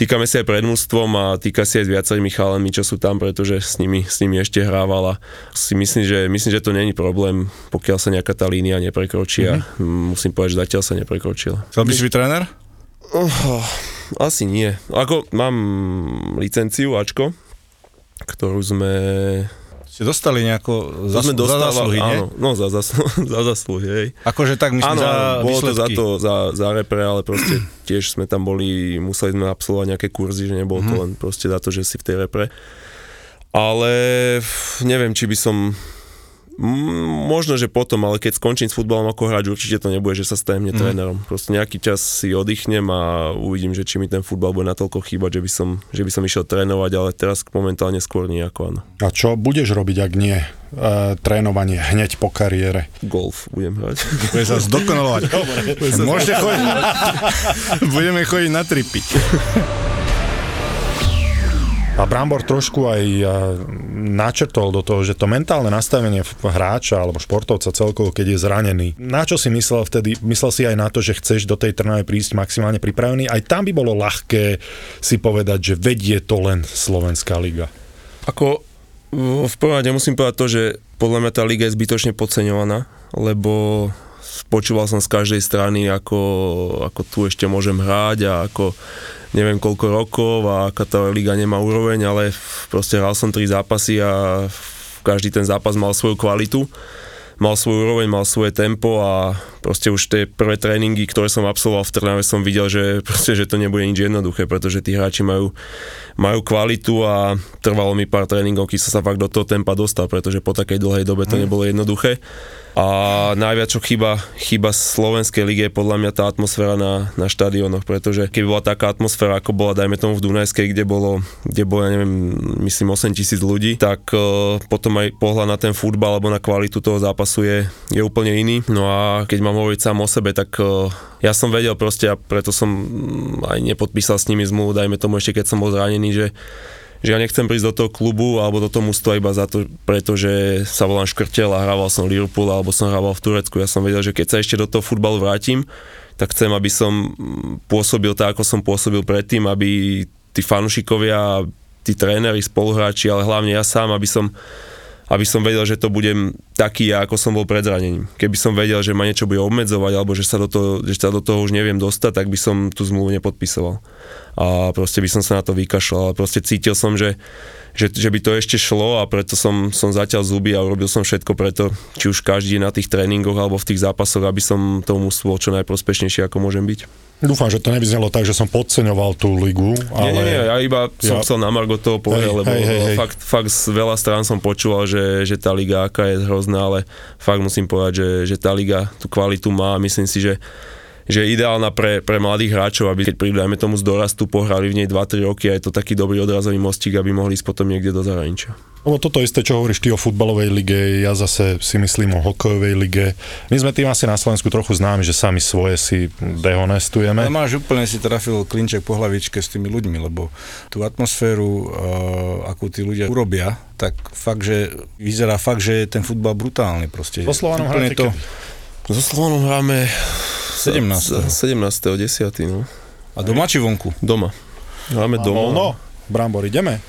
týkame si aj pred mústvom a týka si aj s viacerými chalami, čo sú tam, pretože s nimi, s nimi ešte hrával a si myslím, že, myslím, že to není problém, pokiaľ sa nejaká tá línia neprekročí a musím povedať, že zatiaľ sa neprekročila. Chcel by si byť tréner? Oh, asi nie. Ako mám licenciu Ačko, ktorú sme... Ste dostali nejako zas- sme za dostávali, zásluhy, nie? áno, no za, zaslu, za zasluhy, hej. Akože tak myslím Áno, za bolo to za výsledky. to, za, za repre, ale proste tiež sme tam boli, museli sme absolvovať nejaké kurzy, že nebolo to len proste za to, že si v tej repre. Ale neviem, či by som možno, že potom, ale keď skončím s futbalom ako hráč, určite to nebude, že sa stanem mm. trénerom. Proste nejaký čas si oddychnem a uvidím, že či mi ten futbal bude natoľko chýbať, že by som, že by som išiel trénovať, ale teraz momentálne skôr nejako áno. A čo budeš robiť, ak nie? E, trénovanie hneď po kariére. Golf budem hrať. Bude sa zdokonalovať. Môžete chodiť. Budeme chodiť na tripy. A Brambor trošku aj e, načrtol do toho, že to mentálne nastavenie hráča alebo športovca celkovo, keď je zranený. Na čo si myslel vtedy? Myslel si aj na to, že chceš do tej Trnavy prísť maximálne pripravený? Aj tam by bolo ľahké si povedať, že vedie to len Slovenská liga. Ako v prvom rade musím povedať to, že podľa mňa tá liga je zbytočne podceňovaná, lebo počúval som z každej strany, ako, ako tu ešte môžem hrať a ako neviem koľko rokov a aká tá liga nemá úroveň, ale proste hral som tri zápasy a každý ten zápas mal svoju kvalitu mal svoju úroveň, mal svoje tempo a proste už tie prvé tréningy, ktoré som absolvoval v Trnave, som videl, že, proste, že to nebude nič jednoduché, pretože tí hráči majú, majú kvalitu a trvalo mi pár tréningov, kým som sa fakt do toho tempa dostal, pretože po takej dlhej dobe to nebolo jednoduché. A najviac, čo chýba, chýba slovenskej lige je podľa mňa tá atmosféra na, na štadiónoch, pretože keby bola taká atmosféra, ako bola, dajme tomu v Dunajskej, kde bolo, kde bolo, ja neviem, myslím 8 tisíc ľudí, tak uh, potom aj pohľad na ten futbal alebo na kvalitu toho zápasu je, je úplne iný. No a keď mám hovoriť sám o sebe, tak uh, ja som vedel proste a preto som mm, aj nepodpísal s nimi zmluvu, dajme tomu ešte keď som bol zranený, že že ja nechcem prísť do toho klubu alebo do toho mústva iba za to, pretože sa volám Škrtel a hrával som Liverpool alebo som hrával v Turecku. Ja som vedel, že keď sa ešte do toho futbalu vrátim, tak chcem, aby som pôsobil tak, ako som pôsobil predtým, aby tí fanúšikovia, tí tréneri, spoluhráči, ale hlavne ja sám, aby som aby som vedel, že to budem taký ako som bol pred zranením. Keby som vedel, že ma niečo bude obmedzovať, alebo že sa do toho, že sa do toho už neviem dostať, tak by som tú zmluvu nepodpisoval. A proste by som sa na to vykašľal. Proste cítil som, že, že, že by to ešte šlo a preto som, som zatiaľ zuby a urobil som všetko preto, či už každý na tých tréningoch alebo v tých zápasoch, aby som tomu bol čo najprospešnejší, ako môžem byť. Dúfam, že to nevyznelo tak, že som podceňoval tú ligu, ale... Nie, nie, nie, ja iba som Ja- chcel na Margo toho povedať, lebo hej, hej, hej. fakt, fakt z veľa strán som počúval, že, že tá liga aká je hrozná, ale fakt musím povedať, že, že tá liga tú kvalitu má a myslím si, že že je ideálna pre, pre mladých hráčov, aby keď prídu, dajme tomu z dorastu, pohrali v nej 2-3 roky a je to taký dobrý odrazový mostík, aby mohli ísť potom niekde do zahraničia. Lebo toto isté, čo hovoríš ty o futbalovej lige, ja zase si myslím o hokejovej lige. My sme tým asi na Slovensku trochu známi, že sami svoje si dehonestujeme. Ale máš úplne si trafil klinček po hlavičke s tými ľuďmi, lebo tú atmosféru, uh, akú tí ľudia urobia, tak fakt, že vyzerá fakt, že je ten futbal brutálny proste. So Slovanom Úplne to kedy? So Slovanom hráme 17. 17. 10. No. A doma či vonku? Doma. Hráme doma. No, Brambor, ideme?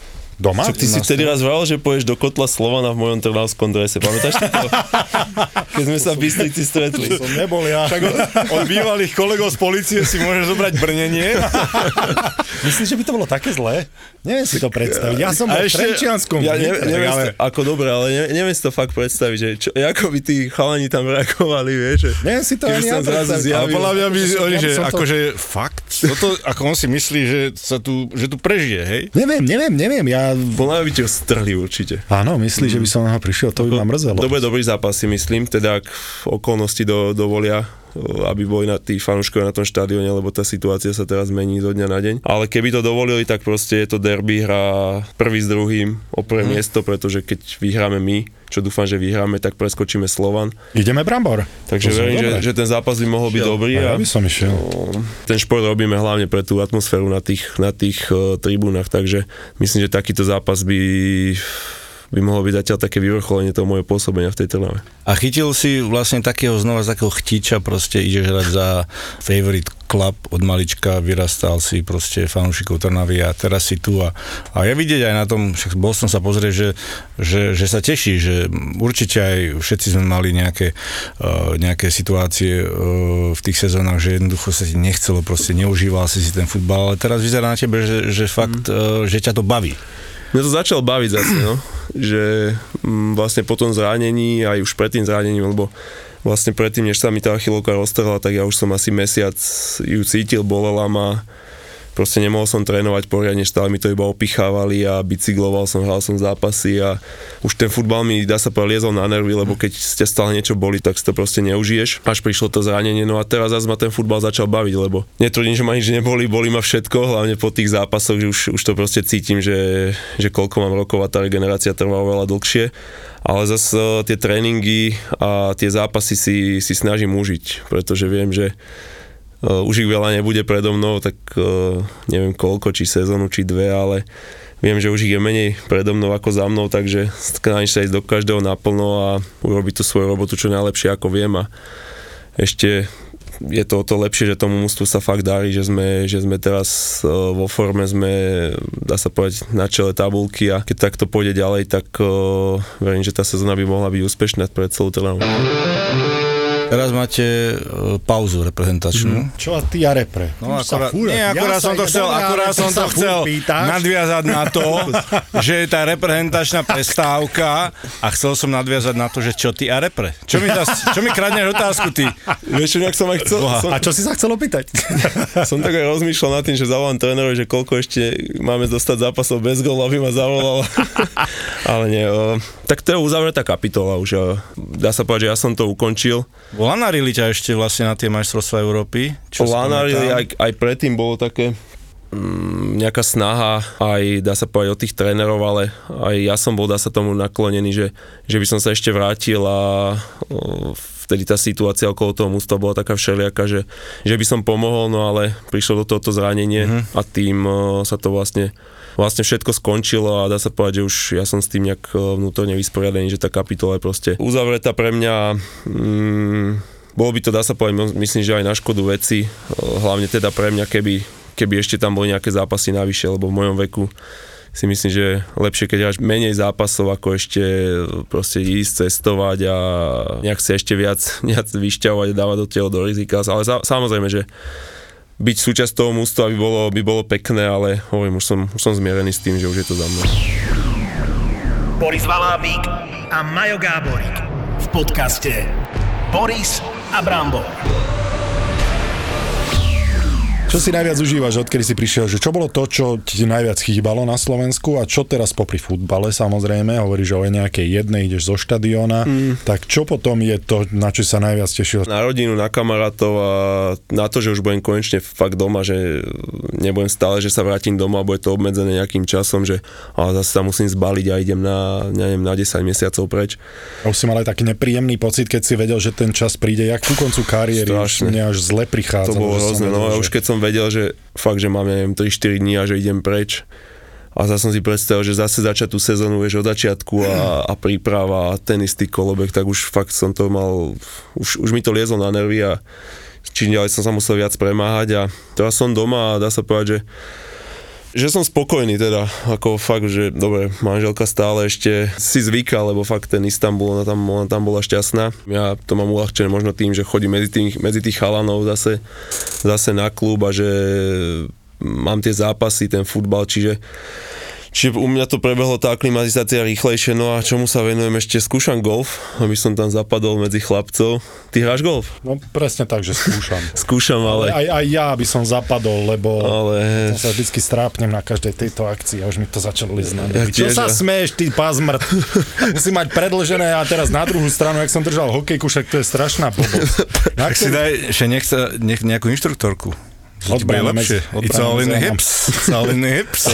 Doma? Čo ty si vtedy raz vral, že pôjdeš do kotla Slovana v mojom trnavskom drese. Pamätáš si to? Keď sme sa v Bystrici stretli. Som nebol ja. Tak od, od bývalých kolegov z policie si môžeš zobrať brnenie. Myslíš, že by to bolo také zlé? Neviem si to predstaviť. Ja som bol v Trenčianskom. Ja neviem, ale... to, ako dobre, ale ne, neviem si to fakt predstaviť, že čo, ako by tí chalani tam reagovali, vieš, že Neviem si to ani ja predstaviť. zjavil. Ale podľa mňa by oni, že to- akože fakt, toto, ako on si myslí, že sa tu, že tu prežije, hej? Neviem, neviem, neviem. Ja... Podľa mňa by ťa strhli určite. Áno, myslíš, že by som na ho prišiel, to by ma mrzelo. To bude dobrý zápas, si myslím, teda ak okolnosti do, dovolia aby boli na tí fanúškovia na tom štadióne, lebo tá situácia sa teraz mení zo dňa na deň. Ale keby to dovolili, tak proste je to derby, hra prvý s druhým o prvé Mhm. miesto, pretože keď vyhráme my, čo dúfam, že vyhráme, tak preskočíme Slovan. Ideme Brambor. Takže verím, že, že ten zápas by mohol byť dobrý. A ja by som išiel. No, ten šport robíme hlavne pre tú atmosféru na tých, na tých uh, tribúnach, takže myslím, že takýto zápas by by mohlo byť zatiaľ také vyvrcholenie toho môjho pôsobenia v tej Trnave. A chytil si vlastne takého znova z takého chtiča, proste ideš hrať za favorite chlap od malička, vyrastal si proste fanúšikov Trnavy a teraz si tu a, a ja vidieť aj na tom, však bol som sa pozrieť, že, že, že sa teší, že určite aj všetci sme mali nejaké, uh, nejaké situácie uh, v tých sezónach, že jednoducho sa ti nechcelo, proste neužíval si si ten futbal, ale teraz vyzerá na tebe, že, že fakt, mm. uh, že ťa to baví. Mňa to začal baviť zase, no. že m, vlastne po tom zranení, aj už pred tým zranením, lebo vlastne predtým, než sa mi tá achilovka roztrhla, tak ja už som asi mesiac ju cítil, bolela ma proste nemohol som trénovať poriadne, stále mi to iba opichávali a bicykloval som, hral som zápasy a už ten futbal mi dá sa povedať liezol na nervy, lebo keď ste stále niečo boli, tak si to proste neužiješ. Až prišlo to zranenie, no a teraz zase ma ten futbal začal baviť, lebo netvrdím, že ma nič neboli, boli ma všetko, hlavne po tých zápasoch, že už, už to proste cítim, že, že koľko mám rokov a tá regenerácia trvá oveľa dlhšie ale zase tie tréningy a tie zápasy si, si snažím užiť, pretože viem, že už ich veľa nebude predo mnou, tak uh, neviem koľko, či sezónu, či dve, ale viem, že už ich je menej predo mnou ako za mnou, takže snažím sa ísť do každého naplno a urobiť tú svoju robotu čo najlepšie ako viem a ešte je to o to lepšie, že tomu mústvu sa fakt darí, že sme, že sme teraz uh, vo forme, sme, dá sa povedať, na čele tabulky a keď takto pôjde ďalej, tak uh, verím, že tá sezóna by mohla byť úspešná pre celú Trnavu. Teraz máte uh, pauzu reprezentačnú. Mm. Čo a ty a repre? No, akurát, nie, akurát ja som to chcel, akurát som to chcel nadviazať na to, že je tá reprezentačná prestávka a chcel som nadviazať na to, že čo ty a repre. Čo mi, das, čo mi kradneš otázku ty? Vieš, nejak som aj chcel. Som, a čo si sa chcel opýtať? som tak aj rozmýšľal nad tým, že zavolám trénerovi, že koľko ešte máme dostať zápasov bez gólu, aby ma zavolal. Ale nie, o, tak to je uzavretá kapitola už. O, dá sa povedať, že ja som to ukončil. Lanarili ťa ešte vlastne na tie majstrovstvá Európy? Čo Lanarili aj, aj predtým bolo také mm, nejaká snaha, aj dá sa povedať o tých trénerov, ale aj ja som bol, dá sa tomu naklonený, že, že by som sa ešte vrátil a o, vtedy tá situácia okolo toho mústva bola taká všelijaká, že, že by som pomohol, no ale prišlo do tohoto zranenie mm-hmm. a tým o, sa to vlastne vlastne všetko skončilo a dá sa povedať, že už ja som s tým nejak e, vnútorne vysporiadaný, že tá kapitola je proste uzavretá pre mňa. Mm, bolo by to, dá sa povedať, myslím, že aj na škodu veci, e, hlavne teda pre mňa, keby, keby ešte tam boli nejaké zápasy navyše, lebo v mojom veku si myslím, že lepšie, keď hráš menej zápasov, ako ešte proste ísť, cestovať a nejak sa ešte viac, viac vyšťahovať a dávať do tela do rizika. Ale za, samozrejme, že byť súčasť toho mústva by bolo, by bolo pekné, ale hovorím, už som, už som zmierený s tým, že už je to za mnou. Boris Valábík a Majo Gáborík v podcaste Boris a Brambor. Čo si najviac užívaš, odkedy si prišiel? Že čo bolo to, čo ti najviac chýbalo na Slovensku a čo teraz popri futbale samozrejme? Hovoríš, o nejakej jednej ideš zo štadióna. Mm. Tak čo potom je to, na čo sa najviac tešil? Na rodinu, na kamarátov a na to, že už budem konečne fakt doma, že nebudem stále, že sa vrátim doma a bude to obmedzené nejakým časom, že ale zase sa musím zbaliť a idem na, neviem, na 10 mesiacov preč. A už si mal aj taký nepríjemný pocit, keď si vedel, že ten čas príde jak ku koncu kariéry. Strašne. Mne až zle prichádza. To bolo hrozné, no a už keď som vedel, že fakt, že mám, neviem, 3-4 dní a že idem preč. A zase som si predstavil, že zase začať tú sezónu, vieš, od začiatku a, a príprava a ten istý kolobek, tak už fakt som to mal, už, už mi to liezlo na nervy a čím ďalej som sa musel viac premáhať a teraz som doma a dá sa povedať, že že som spokojný teda, ako fakt, že dobre, manželka stále ešte si zvyká, lebo fakt ten Istanbul, ona tam, ona tam bola šťastná. Ja to mám uľahčené možno tým, že chodím medzi tých, medzi tých chalanov zase, zase na klub a že mám tie zápasy, ten futbal, čiže Čiže u mňa to prebehlo tá aklimatizácia rýchlejšie, no a čomu sa venujem ešte, skúšam golf, aby som tam zapadol medzi chlapcov. Ty hráš golf? No presne tak, že skúšam. skúšam, ale... Aj, aj ja by som zapadol, lebo ale... sa vždycky strápnem na každej tejto akcii a už mi to začalo lísť na ja, Čo sa smeješ, ty pazmrt? Musím mať predlžené a teraz na druhú stranu, jak som držal hokejku, však to je strašná blbosť. Tak si daj, že nech, sa, nech nejakú inštruktorku. Odbrana lepšie. It's all in the hips. It's all in the hips.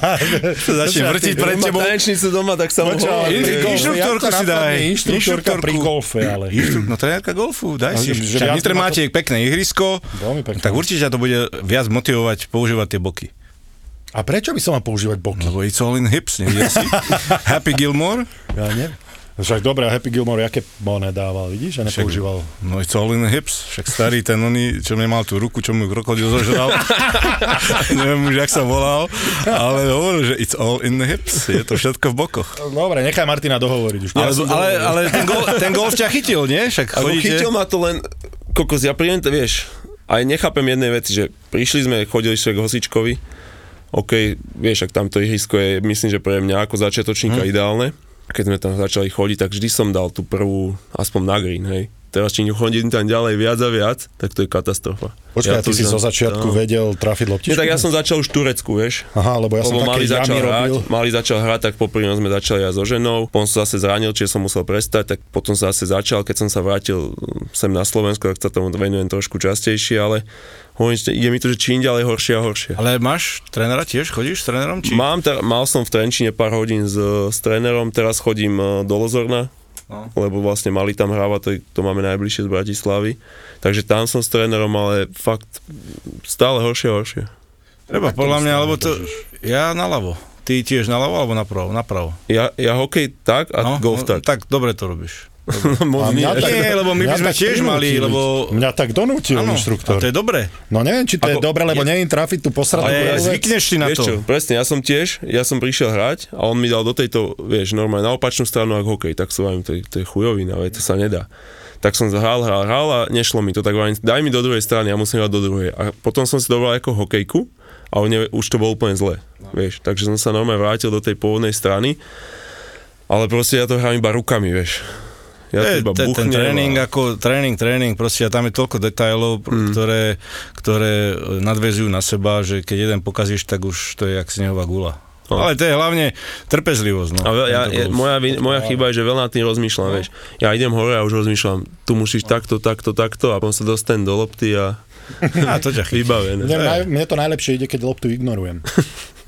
Začne vrtiť pred tebou. Tanečnicu doma, tak sa mohol. Inštruktorku si daj. Inštruktorka pri golfe, ale. No trenérka golfu, daj si. Však Nitre máte pekné ihrisko, tak určite to bude viac motivovať používať tie boky. A prečo by som mal používať boky? Lebo it's all in hips, nevidel si? Happy Gilmore? Ja neviem. Však dobre, a Happy Gilmore, aké boné dával, vidíš, že nepoužíval. No it's all in the hips, však starý ten oný, čo nemal tú ruku, čo mu krokodil zožral. Neviem už, jak sa volal, ale hovoril, že it's all in the hips, je to všetko v bokoch. Dobre, nechaj Martina dohovoriť už. Ale, ale, ale ten, gol, ten golf ťa chytil, nie? Však chodíte... chytil ma to len, kokos, ja príjem, to, vieš, aj nechápem jednej veci, že prišli sme, chodili sme k Hosičkovi, OK, vieš, ak tamto ihrisko je, myslím, že pre mňa ako začiatočníka hmm. ideálne. Keď sme tam začali chodiť, tak vždy som dal tú prvú, aspoň na green, hej. Teraz, či chodím tam ďalej viac a viac, tak to je katastrofa. Počkaj, ja ty tu si zo začiatku no. vedel trafiť loptičku? Nie, tak ja som začal už v Turecku, vieš. Aha, lebo ja som Lebo také mali začal hrať, mali začal hrať, tak popri sme začali aj so ženou. Potom som zase zranil, čiže som musel prestať, tak potom sa zase začal, keď som sa vrátil sem na Slovensko, tak sa tomu venujem trošku častejšie, ale hovorím, ide mi to, že čím ďalej horšie a horšie. Ale máš trénera tiež? Chodíš s trénerom? Či... Mám, ter- mal som v Trenčine pár hodín s, s trénerom, teraz chodím e, do Lozorna, No. lebo vlastne mali tam hrávať, to, to máme najbližšie z Bratislavy. Takže tam som s trénerom, ale fakt stále horšie a horšie. Treba, podľa mňa, lebo to... Ja naľavo. Ty tiež naľavo alebo napravo? Napravo. Ja, ja hokej tak a no, golf tak. tak dobre to robíš. Moc nie. tak- Nie, lebo my by sme tak tiež mali, lebo- Mňa tak donútil Áno, inštruktor. a to je dobré. No neviem, či to je Ako- dobre, lebo neviem trafiť tú posradnú Ale zvykneš si na Vieš to. čo, presne, ja som tiež, ja som prišiel hrať a on mi dal do tejto, vieš, normálne na opačnú stranu ako hokej, tak som vám, to, je- to je chujovina, to sa nedá. Tak som hral, hral, hral a nešlo mi to, tak hovorím, daj mi do druhej strany, ja musím hrať do druhej. A potom som si dobral ako hokejku a on ne, už to bolo úplne zle, No. vieš. Takže som sa normálne vrátil do tej pôvodnej strany, ale proste ja to hrám iba rukami, vieš. Ja Je, iba ten, ten tréning, a... ako tréning, tréning, proste a tam je toľko detajlov, mm. ktoré, ktoré nadvezujú na seba, že keď jeden pokazíš, tak už to je jak snehová gula. No. Ale to je hlavne trpezlivosť. No, A veľ, ja, ja, moja, vin- moja chyba je, že veľa nad tým rozmýšľam, vieš. Ja idem hore a už rozmýšľam, tu musíš takto, takto, takto a potom sa dostanem do lopty a A to ťa chytí. vybavené. Mne, mne to najlepšie ide, keď loptu ignorujem.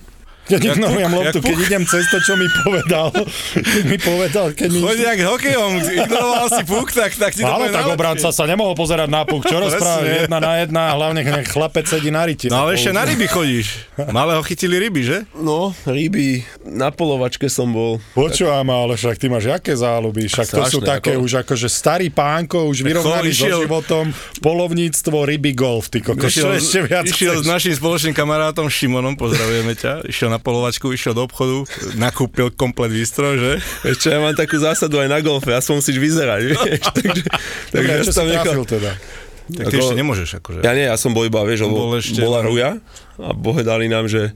Keď Jak ignorujem loptu, keď idem cez to, čo mi povedal. Keď mi povedal, keď mi... Choď jak hokejom, ignoroval si puk, tak, tak ti to Ale bude tak obranca sa nemohol pozerať na puk. Čo rozprávaš? Jedna na jedna a hlavne nech chlapec sedí na rite. No ale ešte na ryby chodíš. Malého chytili ryby, že? No, ryby, na polovačke som bol. Počúvam, ale však ty máš jaké záľuby, však to sú také ako- už akože starý pánko, už vyrovnaný so išiel- životom, polovníctvo, ryby, golf, ty kokos, čo ešte viac išiel s našim spoločným kamarátom Šimonom, pozdravujeme ťa, išiel na polovačku, išiel do obchodu, nakúpil komplet výstroj, že? Čo, ja mám takú zásadu aj na golfe, aspoň musíš vyzerať, vieš. Takže, takže ja som nechal... teda? Tak ty Ako- ešte nemôžeš, akože. Ja nie, ja som bol iba, vieš, lebo Bol ešte- bola ruja a povedali nám, že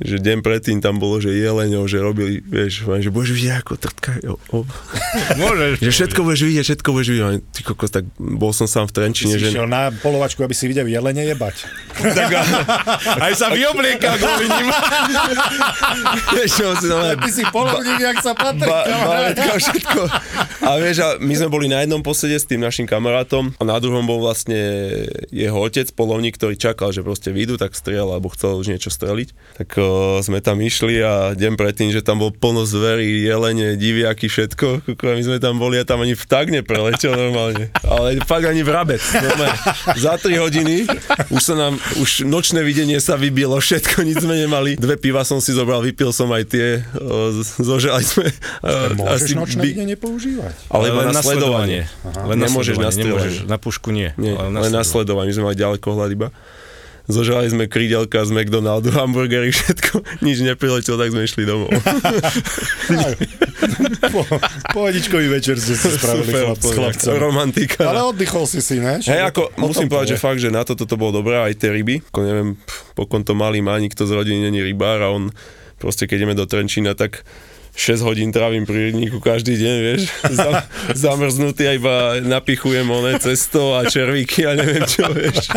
že deň predtým tam bolo, že jeleňov, že robili, vieš, že budeš vidieť ako trtka, jo, o, Môžeš. že všetko budeš vidieť, všetko budeš vidieť, ty kokos, tak bol som sám v Trenčine, si že išiel na polovačku, aby si videl jelene jebať. Aj sa vyobliekal ním. vieš, čo, si normálne Ty si polovník, jak sa patrí. ba- baletka, všetko. A vieš, a my sme boli na jednom posede s tým našim kamarátom a na druhom bol vlastne jeho otec, polovník, ktorý čakal, že proste vyjdu, tak strieľal, alebo chcel už niečo streliť. Tak o, sme tam išli a deň predtým, že tam bol plno zverí, jelene, diviaky, všetko. Kuko, a my sme tam boli a tam ani vták nepreletel normálne. Ale fakt ani vrabec. Normálne. Za 3 hodiny už sa nám, už nočné videnie sa vybilo, všetko, nič sme nemali. Dve piva som si zobral, vypil som aj tie, zožali sme. Môžeš nočné by- videnie používať. ale iba na sledovanie. Len na Nemôžeš na sledovanie, na pušku nie. Nie, ale len na sledovanie. My sme mali ďalekohľad iba. Zožali sme krídelka z McDonaldu, hamburgery, všetko. Nič nepriletelo, tak sme išli domov. Po, pohodičkový večer ste si spravili chlap, s chlapcom. Romantika. Ale oddychol si si, ne? Hej, ako musím povedať, že fakt, že na toto to bolo dobré, aj tie ryby. Ako neviem, pokon to malý má, nikto z rodiny není rybár a on proste, keď ideme do Trenčína, tak 6 hodín trávim pri rybníku každý deň, vieš, Zam, zamrznutý a iba napichujem oné cesto a červíky a neviem čo, vieš.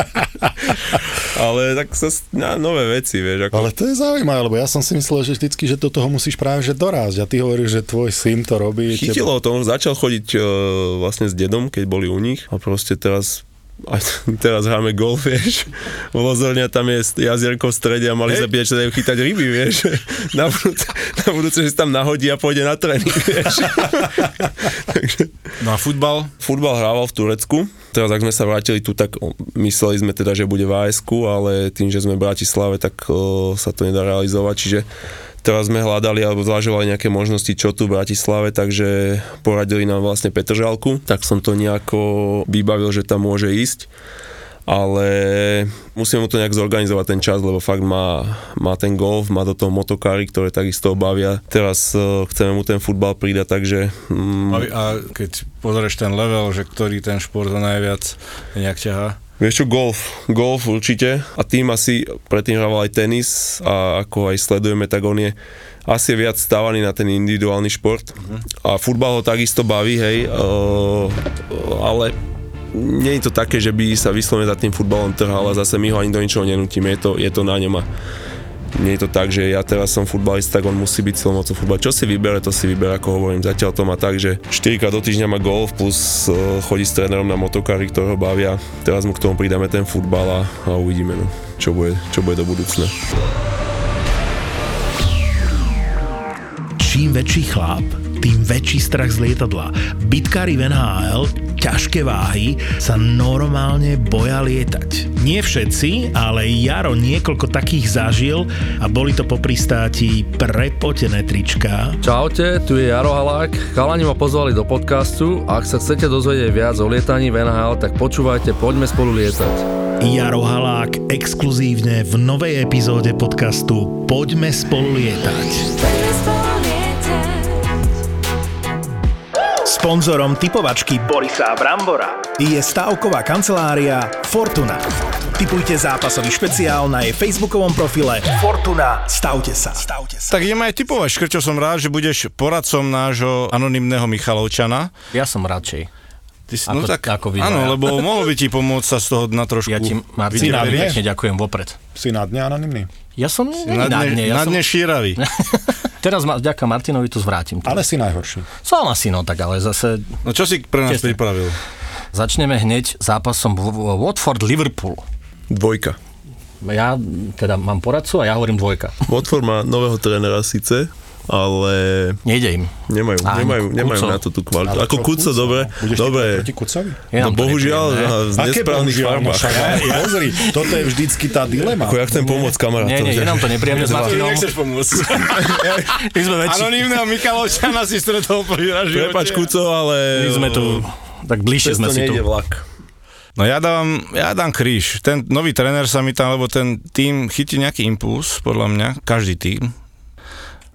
Ale tak sa na nové veci, vieš. Ako, Ale to je zaujímavé, lebo ja som si myslel, že vždycky, že do toho musíš práve že dorásť. A ty hovoríš, že tvoj syn to robí. Chytilo to, on začal chodiť uh, vlastne s dedom, keď boli u nich a proste teraz a teraz hráme golf, vieš. Lozorňa tam je jazierko v strede a mali Hej. zabíjať, že dajú chytať ryby, vieš. Na budúce, na budúce, že si tam nahodí a pôjde na tréning, vieš. Takže No a futbal? futbal hrával v Turecku. Teraz, ak sme sa vrátili tu, tak mysleli sme teda, že bude v AS, ale tým, že sme v Bratislave, tak o, sa to nedá realizovať. Čiže teraz sme hľadali alebo zvažovali nejaké možnosti, čo tu v Bratislave, takže poradili nám vlastne Petržalku, tak som to nejako vybavil, že tam môže ísť ale musíme mu to nejak zorganizovať ten čas, lebo fakt má, má ten golf, má do toho motokáry, ktoré takisto bavia. Teraz uh, chceme mu ten futbal pridať, takže... Mm, a, keď pozrieš ten level, že ktorý ten šport najviac nejak ťahá? Vieš čo, golf. Golf určite. A tým asi predtým hrával aj tenis a ako aj sledujeme, tak on je asi viac stávaný na ten individuálny šport. Uh-huh. A futbal ho takisto baví, hej, uh, ale nie je to také, že by sa vyslovene za tým futbalom trhal a zase my ho ani do ničoho nenutíme, je to, je to na ňom a nie je to tak, že ja teraz som futbalista, tak on musí byť silomocou futbal. Čo si vybere, to si vybere, ako hovorím. Zatiaľ to má tak, že 4 krát do týždňa má golf plus uh, chodí s trénerom na motokári, ktorého bavia. Teraz mu k tomu pridáme ten futbal a, a uvidíme, no, čo, bude, čo bude do budúcna. Čím väčší chlap, tým väčší strach z lietadla. Bitkári v NHL, ťažké váhy, sa normálne boja lietať. Nie všetci, ale Jaro niekoľko takých zažil a boli to po pristáti prepotené trička. Čaute, tu je Jaro Halák. Chalani ma pozvali do podcastu a ak sa chcete dozvedieť viac o lietaní v NHL, tak počúvajte Poďme spolu lietať. Jaro Halák exkluzívne v novej epizóde podcastu Poďme spolu lietať. Sponzorom typovačky Borisa Brambora je stavková kancelária Fortuna. Typujte zápasový špeciál na jej facebookovom profile Fortuna. Stavte sa. Stavte sa. Tak ideme aj typovať. Škrťo, som rád, že budeš poradcom nášho anonymného Michalovčana. Ja som radšej. Ty si, ako, no tak, ako áno, lebo mohol by ti pomôcť sa z toho na trošku... Ja ti, pekne ďakujem vopred. Si na dne anonimný? Ja som si na dne, ja na dne som... šíravý. Teraz ma, vďaka Martinovi tu zvrátim. Ale si najhorší. Som asi no, tak ale zase... No čo si pre nás Čestne. pripravil? Začneme hneď zápasom Watford-Liverpool. Dvojka. Ja teda mám poradcu a ja hovorím dvojka. Watford má nového trénera síce, ale... Nejde im. Nemajú, Aj, nemajú, nemajú na to tú kvalitu. Ale Ako Kuco, dobre. Budeš dobre. proti Kucovi? no bohužiaľ, ne? z nesprávnych farmách. Ja, pozri, toto je vždycky tá dilema. Ako ja chcem pomôcť kamarátom. Nie, nie, je nám to nepríjemne s Martinom. Nechceš pomôcť. My sme väčší. Anonimného Mikalovčana si stretol prvý raz Prepač Kuco, ale... My sme tu, tak bližšie sme si tu. vlak. No ja dám, ja dám kríž. Ten nový tréner sa mi tam, lebo ten tým chytí nejaký impuls, podľa mňa, každý tým.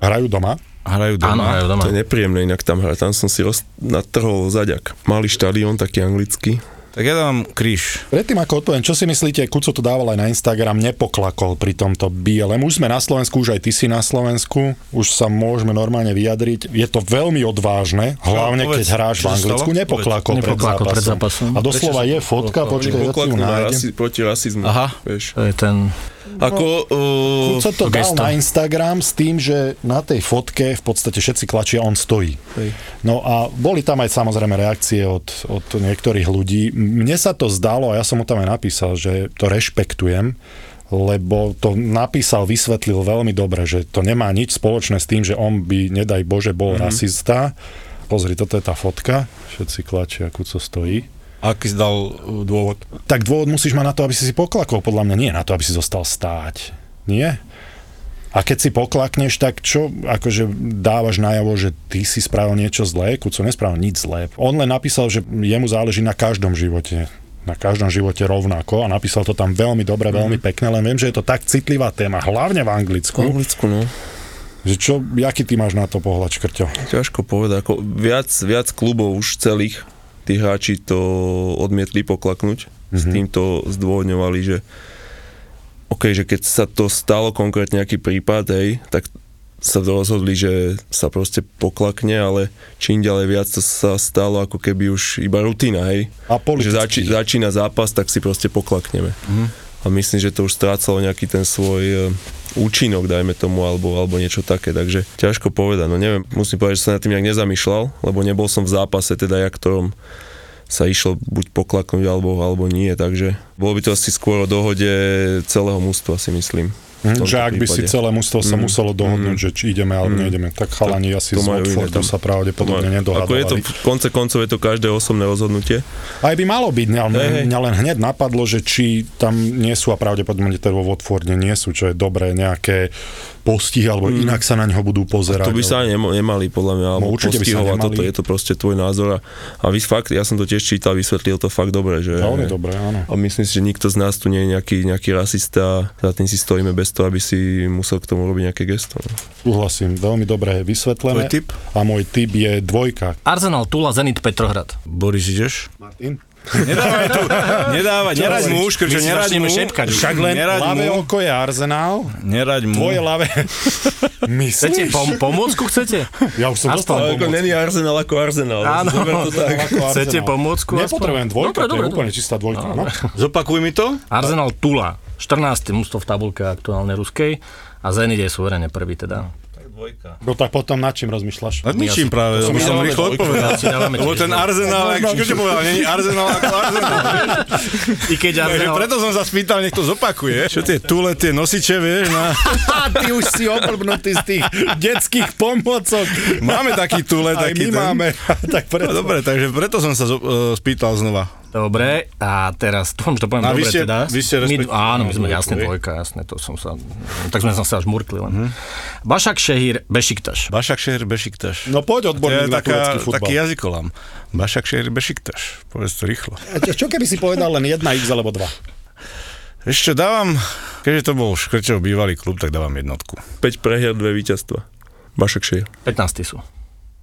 Hrajú doma? Hrajú doma. Áno, hrajú doma. To je nepríjemné inak tam hrať. Tam som si roz... natrhol zaďak. Malý štadión, taký anglický. Tak ja dám kríž. Predtým ako odpoviem, čo si myslíte, Kuco to dával aj na Instagram, nepoklakol pri tomto BLM. Už sme na Slovensku, už aj ty si na Slovensku, už sa môžeme normálne vyjadriť. Je to veľmi odvážne, hlavne no, povedz, keď hráš v Anglicku, nepoklakol, pred, nepoklakol pred, zápasom. A doslova je fotka, počkaj, ja ti ju nájdem. proti rasizmu. Aha, vieš. to je ten ako, uh, Kuco to dal na Instagram s tým, že na tej fotke v podstate všetci klačia, on stojí. Hej. No a boli tam aj samozrejme reakcie od, od niektorých ľudí. Mne sa to zdalo, a ja som mu tam aj napísal, že to rešpektujem, lebo to napísal, vysvetlil veľmi dobre, že to nemá nič spoločné s tým, že on by, nedaj Bože, bol mm-hmm. rasista. Pozri, toto je tá fotka, všetci klačia, Kuco stojí. Aký si dal uh, dôvod? Tak dôvod musíš mať na to, aby si si poklakol. Podľa mňa nie na to, aby si zostal stáť. Nie? A keď si poklakneš, tak čo akože dávaš najavo, že ty si spravil niečo zlé? Kuco nespravil nič zlé. On len napísal, že jemu záleží na každom živote na každom živote rovnako a napísal to tam veľmi dobre, mm. veľmi pekne, len viem, že je to tak citlivá téma, hlavne v Anglicku. V Anglicku, no. Že čo, aký ty máš na to pohľad, Škrťo? Ťažko povedať, ako viac, viac klubov už celých tí hráči to odmietli poklaknúť. Mm-hmm. S týmto zdôvodňovali, že OK, že keď sa to stalo konkrétne nejaký prípad, hej, tak sa rozhodli, že sa proste poklakne, ale čím ďalej viac to sa stalo ako keby už iba rutina, hej. A že zači, začína zápas, tak si proste poklakneme. Mm-hmm. A myslím, že to už strácalo nejaký ten svoj e, účinok, dajme tomu, alebo, alebo niečo také, takže ťažko povedať, no neviem, musím povedať, že sa nad tým nejak nezamýšľal, lebo nebol som v zápase, teda ja, ktorom sa išlo buď poklaknúť alebo, alebo nie, takže bolo by to asi skôr o dohode celého mústva si myslím. Mm, že ak by si celé mústvo sa mm, muselo dohodnúť, mm, že či ideme alebo mm, neideme, tak chalani asi z Watfordu sa pravdepodobne nedohadovali. Ako je to, v konce koncov je to každé osobné rozhodnutie. Aj by malo byť, ale hey, mňa len hneď napadlo, že či tam nie sú a pravdepodobne teda vo Watforde nie sú, čo je dobré, nejaké postih, alebo inak sa na ňo budú pozerať. To by sa nemo- nemali, podľa mňa, alebo No, určite by sa postihovať toto, je to proste tvoj názor a, a vy fakt, ja som to tiež čítal, vysvetlil to fakt dobre, že... Veľmi dobre, áno. A myslím si, že nikto z nás tu nie je nejaký, nejaký rasista, za tým si stojíme bez toho, aby si musel k tomu robiť nejaké gesto. no. Súhlasím, veľmi dobre vysvetlené. Tvoj tip? A môj tip je dvojka. Arsenal, Tula, Zenit, Petrohrad. Boris, ideš? Martin? Nedávaj tu, nedávať, neraď mu, škrčo, si neraď mu, šepkať. Však len Neraď ľavé mu. oko je Arsenal, neraď mu. tvoje ľavé... Chcete Myslíš? pom- pomôcku, chcete? Ja už som dostal pomôcku. není Arsenal ako Arsenal. Áno. To tak. Chcete pomôcku? Nepotrebujem dvojka, Dobre, to je dobre, úplne čistá dvojka. No. Zopakuj mi to. Arsenal, Tula. 14. mužstvo v tabulke aktuálne ruskej a Zenit je suverene prvý teda. No tak potom nad čím rozmýšľaš? Nad ničím práve, lebo som rýchlo odpovedal. Lebo ten Arsenal, jak čo povedal, není Arsenal ako Arsenal. I keď Takže Arsenal... preto som sa spýtal, nech to zopakuje. Čo tie tule, tie nosiče, vieš, na... Ty už si oblbnutý z tých detských pomocok. Máme taký tule, taký my ten. máme. Tak No, preto. dobre, takže preto som sa e, spýtal znova. Dobre, a teraz, dúfam, že to poviem A vy dobre ste- teda. vy ste my, áno, my sme Dvojku, jasne dvojka, jasne, to som sa, tak sme sa až murkli len. Mhm. Bašak Šehír, Bešiktaš. Bašak Šehir Bešiktaš. No poď odborník na taká, turecký taký futbal. jazykolám. Bašak Šehir Bešiktaš. Povedz to rýchlo. A Čo keby si povedal len jedna X alebo dva? Ešte dávam, keďže to bol Škrčov bývalý klub, tak dávam jednotku. 5 prehier, 2 víťazstva. Bašak Šeja. 15 sú.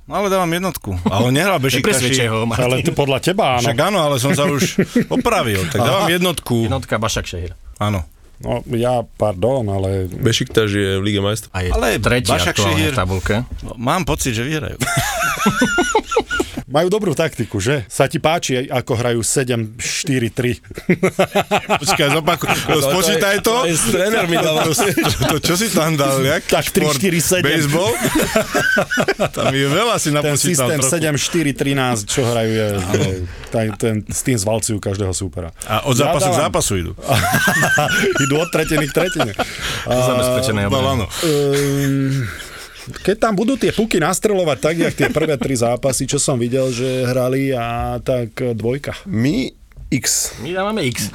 No ale dávam jednotku. Ale on nehral Bešiktaši. ho, Martin. Ale ty podľa teba áno. Však áno, ale som sa už opravil. Tak dávam jednotku. Jednotka Bašak Šehír. Áno. No ja, pardon, ale Bešiktaž je v Lige majstrov. A je Ale tretí Bašak aktuálne Šehír- v tabulke. Mám pocit, že vyhrajú. majú dobrú taktiku, že? Sa ti páči, ako hrajú 7-4-3. Počkaj, zopakuj. Spočítaj to. Aj s trénermi dával. To, čo si tam dal? Jak? Tak 3, 4, 7. Baseball? Tam je veľa si Ten napočítal systém trochu. 7-4-13, čo hrajú, je, je ten, ten, s tým zvalcujú každého súpera. A od zápasu k dávam- zápasu idú. Idú od tretiny k tretine. Zabezpečené No, áno. Ehm, keď tam budú tie puky nastrelovať tak, jak tie prvé tri zápasy, čo som videl, že hrali a tak e, dvojka. My X. My dávame X.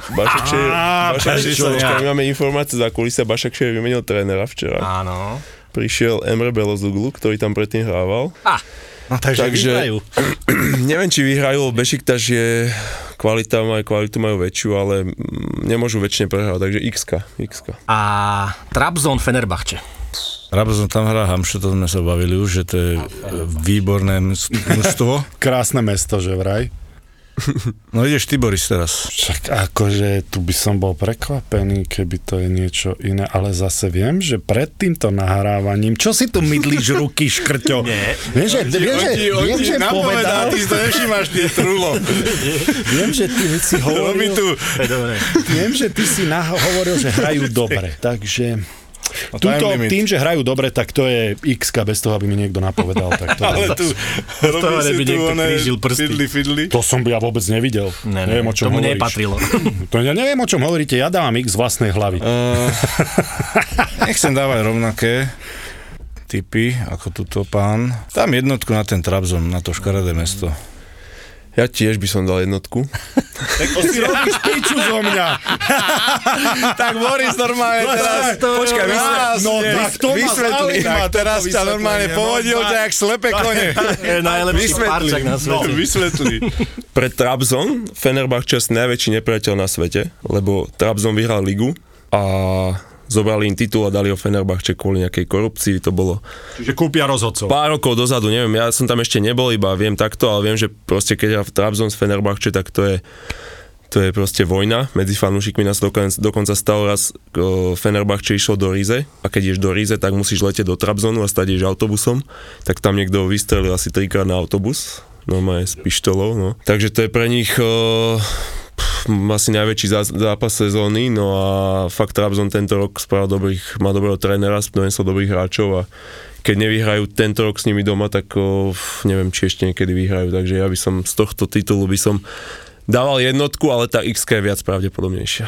Každý Šeja. sa- Počkaj, my máme informácie za kulisa. Šeja vymenil trénera včera. Áno. Prišiel Emre Belozuglu, ktorý tam predtým hrával. No, takže, Takže- vyhrajú. Neviem, či vyhrajú, lebo Bešiktaž je kvalita, majú, kvalitu majú väčšiu, ale mm, nemôžu väčšine prehrať, takže X. X. A Trabzon Fenerbahče. Rabazon tam hrá Hamšu, to sme sa bavili už, že to je e, výborné mužstvo. Krásne mesto, že vraj. No ideš ty, Boris, teraz. Však akože tu by som bol prekvapený, keby to je niečo iné, ale zase viem, že pred týmto nahrávaním, čo si tu mydlíš ruky, škrťo? Nie. Viem, že, viem, že, viem, že povedal, ty to nevšimáš, tie trulo. viem, že ty si hovoril, tu. viem, že ty si nah- hovoril, že hrajú dobre, takže... No, Tuto, tým, že hrajú dobre, tak to je x bez toho, aby mi niekto napovedal. Tak to, Ale tu, toho neby tu niekto krížil prsty. fidli, fidli. to som ja vôbec nevidel. Ne, ne, neviem, o čom tomu hovoríš. nepatrilo. To ja neviem, o čom hovoríte, ja dávam x z vlastnej hlavy. Uh, nechcem dávať rovnaké typy ako túto pán. Tam jednotku na ten Trabzon, na to škaredé mesto. Ja tiež by som dal jednotku. To si robíš piču zo mňa. tak Boris normálne teraz... Počkaj, No tak to vysvetli. Tak teraz ťa normálne no, povodil tak. ťa jak slepe kone. Je najlepší parčak na No, svete. vysvetli. Pre Trabzon Fenerbahče je najväčší nepriateľ na svete, lebo Trabzon vyhral ligu a zobrali im titul a dali ho Fenerbahče kvôli nejakej korupcii, to bolo Čiže kúpia rozhodcov. pár rokov dozadu, neviem, ja som tam ešte nebol, iba viem takto, ale viem, že proste keď hrá v Trabzon s Fenerbahče, tak to je to je proste vojna medzi fanúšikmi. Nás dokonca, dokonca stalo raz, o, Fenerbahče išlo do Rize a keď ideš do Rize, tak musíš letieť do Trabzonu a stať ideš autobusom, tak tam niekto vystrelil asi trikrát na autobus, normálne s pištolou, no. Takže to je pre nich o, pff, asi najväčší zá- zápas sezóny, no a fakt Trabzon tento rok spravil dobrých, má dobrého trénera, donesol dobrých hráčov a keď nevyhrajú tento rok s nimi doma, tak o, pff, neviem, či ešte niekedy vyhrajú, takže ja by som z tohto titulu by som dával jednotku, ale tá x je viac pravdepodobnejšia.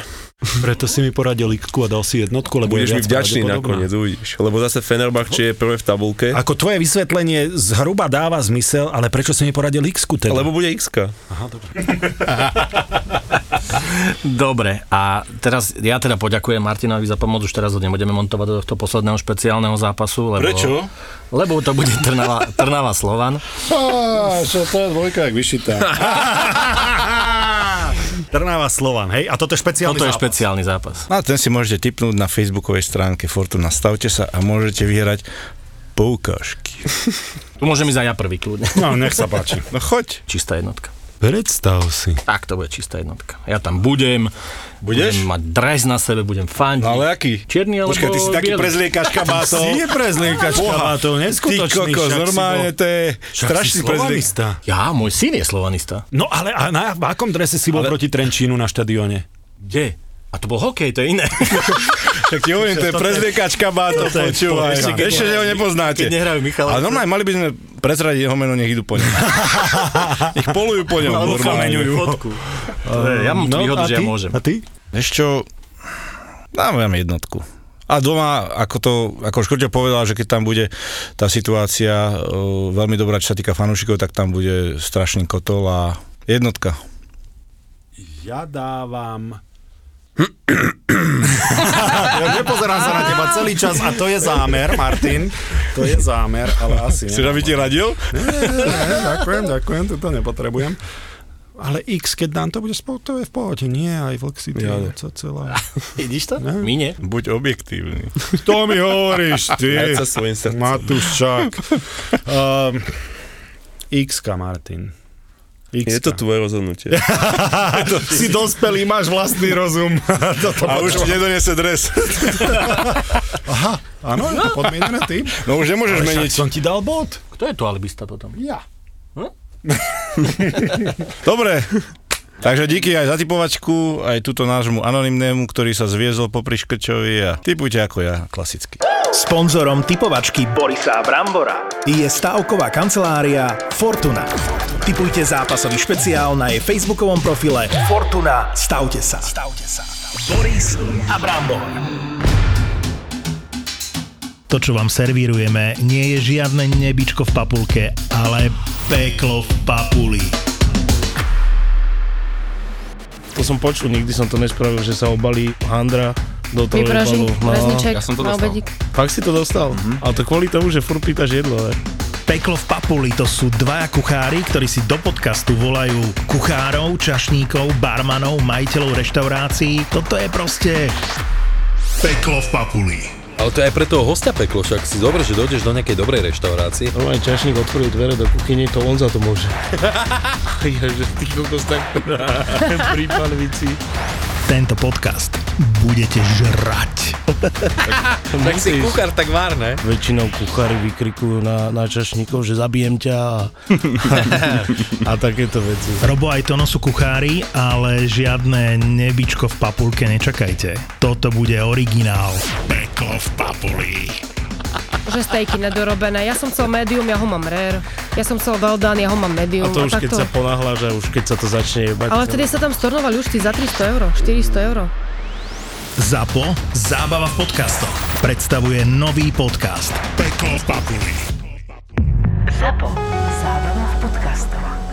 Preto si mi poradil x a dal si jednotku, lebo Budeš je mi vďačný nakoniec, uvidíš. Lebo zase Fenerbahče je prvé v tabulke, Ako tvoje vysvetlenie zhruba dáva zmysel, ale prečo si mi poradil x teda? lebo bude x Dobre, a teraz ja teda poďakujem Martinovi za pomoc, už teraz ho nebudeme montovať do tohto posledného špeciálneho zápasu. Lebo, Prečo? Lebo to bude Trnava, Trnava Slovan. Á, čo to je dvojka, jak vyšitá. Trnava Slovan, hej? A toto je špeciálny Toto je zápas. špeciálny zápas. A ten si môžete tipnúť na facebookovej stránke Fortuna. Stavte sa a môžete vyhrať poukážky. Tu môžem ísť aj ja prvý kľudne. No, nech sa páči. No choď. Čistá jednotka. Predstav si. Tak to bude čistá jednotka. Ja tam budem, Budeš? budem mať dres na sebe, budem fandiť. No ale aký? Čierny alebo Počkaj, ty si taký biely? prezliekač kabátov. Si je prezliekač kabátov, Ty neskutočný. kokos, však si normálne bol- to je však strašný prezliek. slovanista. Ja, môj syn je slovanista. No ale a na, v akom drese si bol Ale- proti Trenčínu na štadióne? Kde? A to bol hokej, to je iné. Tak ti hovorím, to je prezliekač kabátov, Toto je počúvaj. ešte že ho nepoznáte. keď nehrajú Michalovce. Ale normálne, mali by sme prezradiť jeho meno, nech idú po ňom. nech polujú po ňom. Alebo fotku. To Ja mám tú výhodu, a že ja ty? môžem. A ty? Vieš čo, dávam jednotku. A doma, ako to, ako Škrťo povedal, že keď tam bude tá situácia o, veľmi dobrá, čo sa týka fanúšikov, tak tam bude strašný kotol a jednotka. Ja dávam... ja nepozerám sa na teba celý čas a to je zámer, Martin. To je zámer, ale asi aby ti radil? Nie, nie, nie, ďakujem, ďakujem, toto nepotrebujem. Ale X, keď dám, to bude spolu, to je v pohode. Nie, aj Vlk si Ja, to ja. co celé. Vidíš to? Ne? My nie. Buď objektívny. To mi hovoríš, ty. Hrať sa svojim srdcom. Matúščák. Um, X, Martin. X. Je to tvoje rozhodnutie. si dospelý, máš vlastný rozum. Toto A už ti nedonese dres. Aha, áno, je to podmienené tým. No už nemôžeš Ale meniť. som ti dal bod. Kto je tu alibista potom? Ja. Dobre. Takže díky aj za typovačku, aj túto nášmu anonymnému, ktorý sa zviezol po Škrčovi a typujte ako ja, klasicky. Sponzorom typovačky Borisa Brambora je stavková kancelária Fortuna. Typujte zápasový špeciál na jej facebookovom profile Fortuna. Stavte sa. Stavte sa. Boris a Brambor. To, čo vám servírujeme, nie je žiadne nebičko v papulke, ale peklo v papuli. To som počul, nikdy som to nespravil, že sa obalí handra do toho obalu. rezniček ja som to na dostal. obedík. Fakt si to dostal? Mm-hmm. Ale to kvôli tomu, že furt pýtaš jedlo, ne? Peklo v papuli to sú dvaja kuchári, ktorí si do podcastu volajú kuchárov, čašníkov, barmanov, majiteľov reštaurácií. Toto je proste peklo v papuli. Ale to je aj pre toho hostia peklo, však si dobre, že dojdeš do nejakej dobrej reštaurácie. Normálne čašník otvorí dvere do kuchyne, to on za to môže. ja, že ty kokos tak pri panvici. Tento podcast budete žrať. Tak si kuchár tak vár, ne? Väčšinou kuchári vykrikujú na, na čašníkov, že zabijem ťa a, a takéto veci. Robo aj Tono sú kuchári, ale žiadne nebičko v papulke nečakajte. Toto bude originál. Peklo v papuli. Že stejky nedorobené. Ja som chcel medium, ja ho mám rare. Ja som chcel well done, ja ho mám medium. A to už keď takto. sa ponáhľaš a už keď sa to začne jebať. Ale vtedy sa tam stornovali už za 300 eur, 400 eur. ZAPO, zábava v podcastoch, predstavuje nový podcast. Peklo v papuli. ZAPO. Zábrná v podcastovách.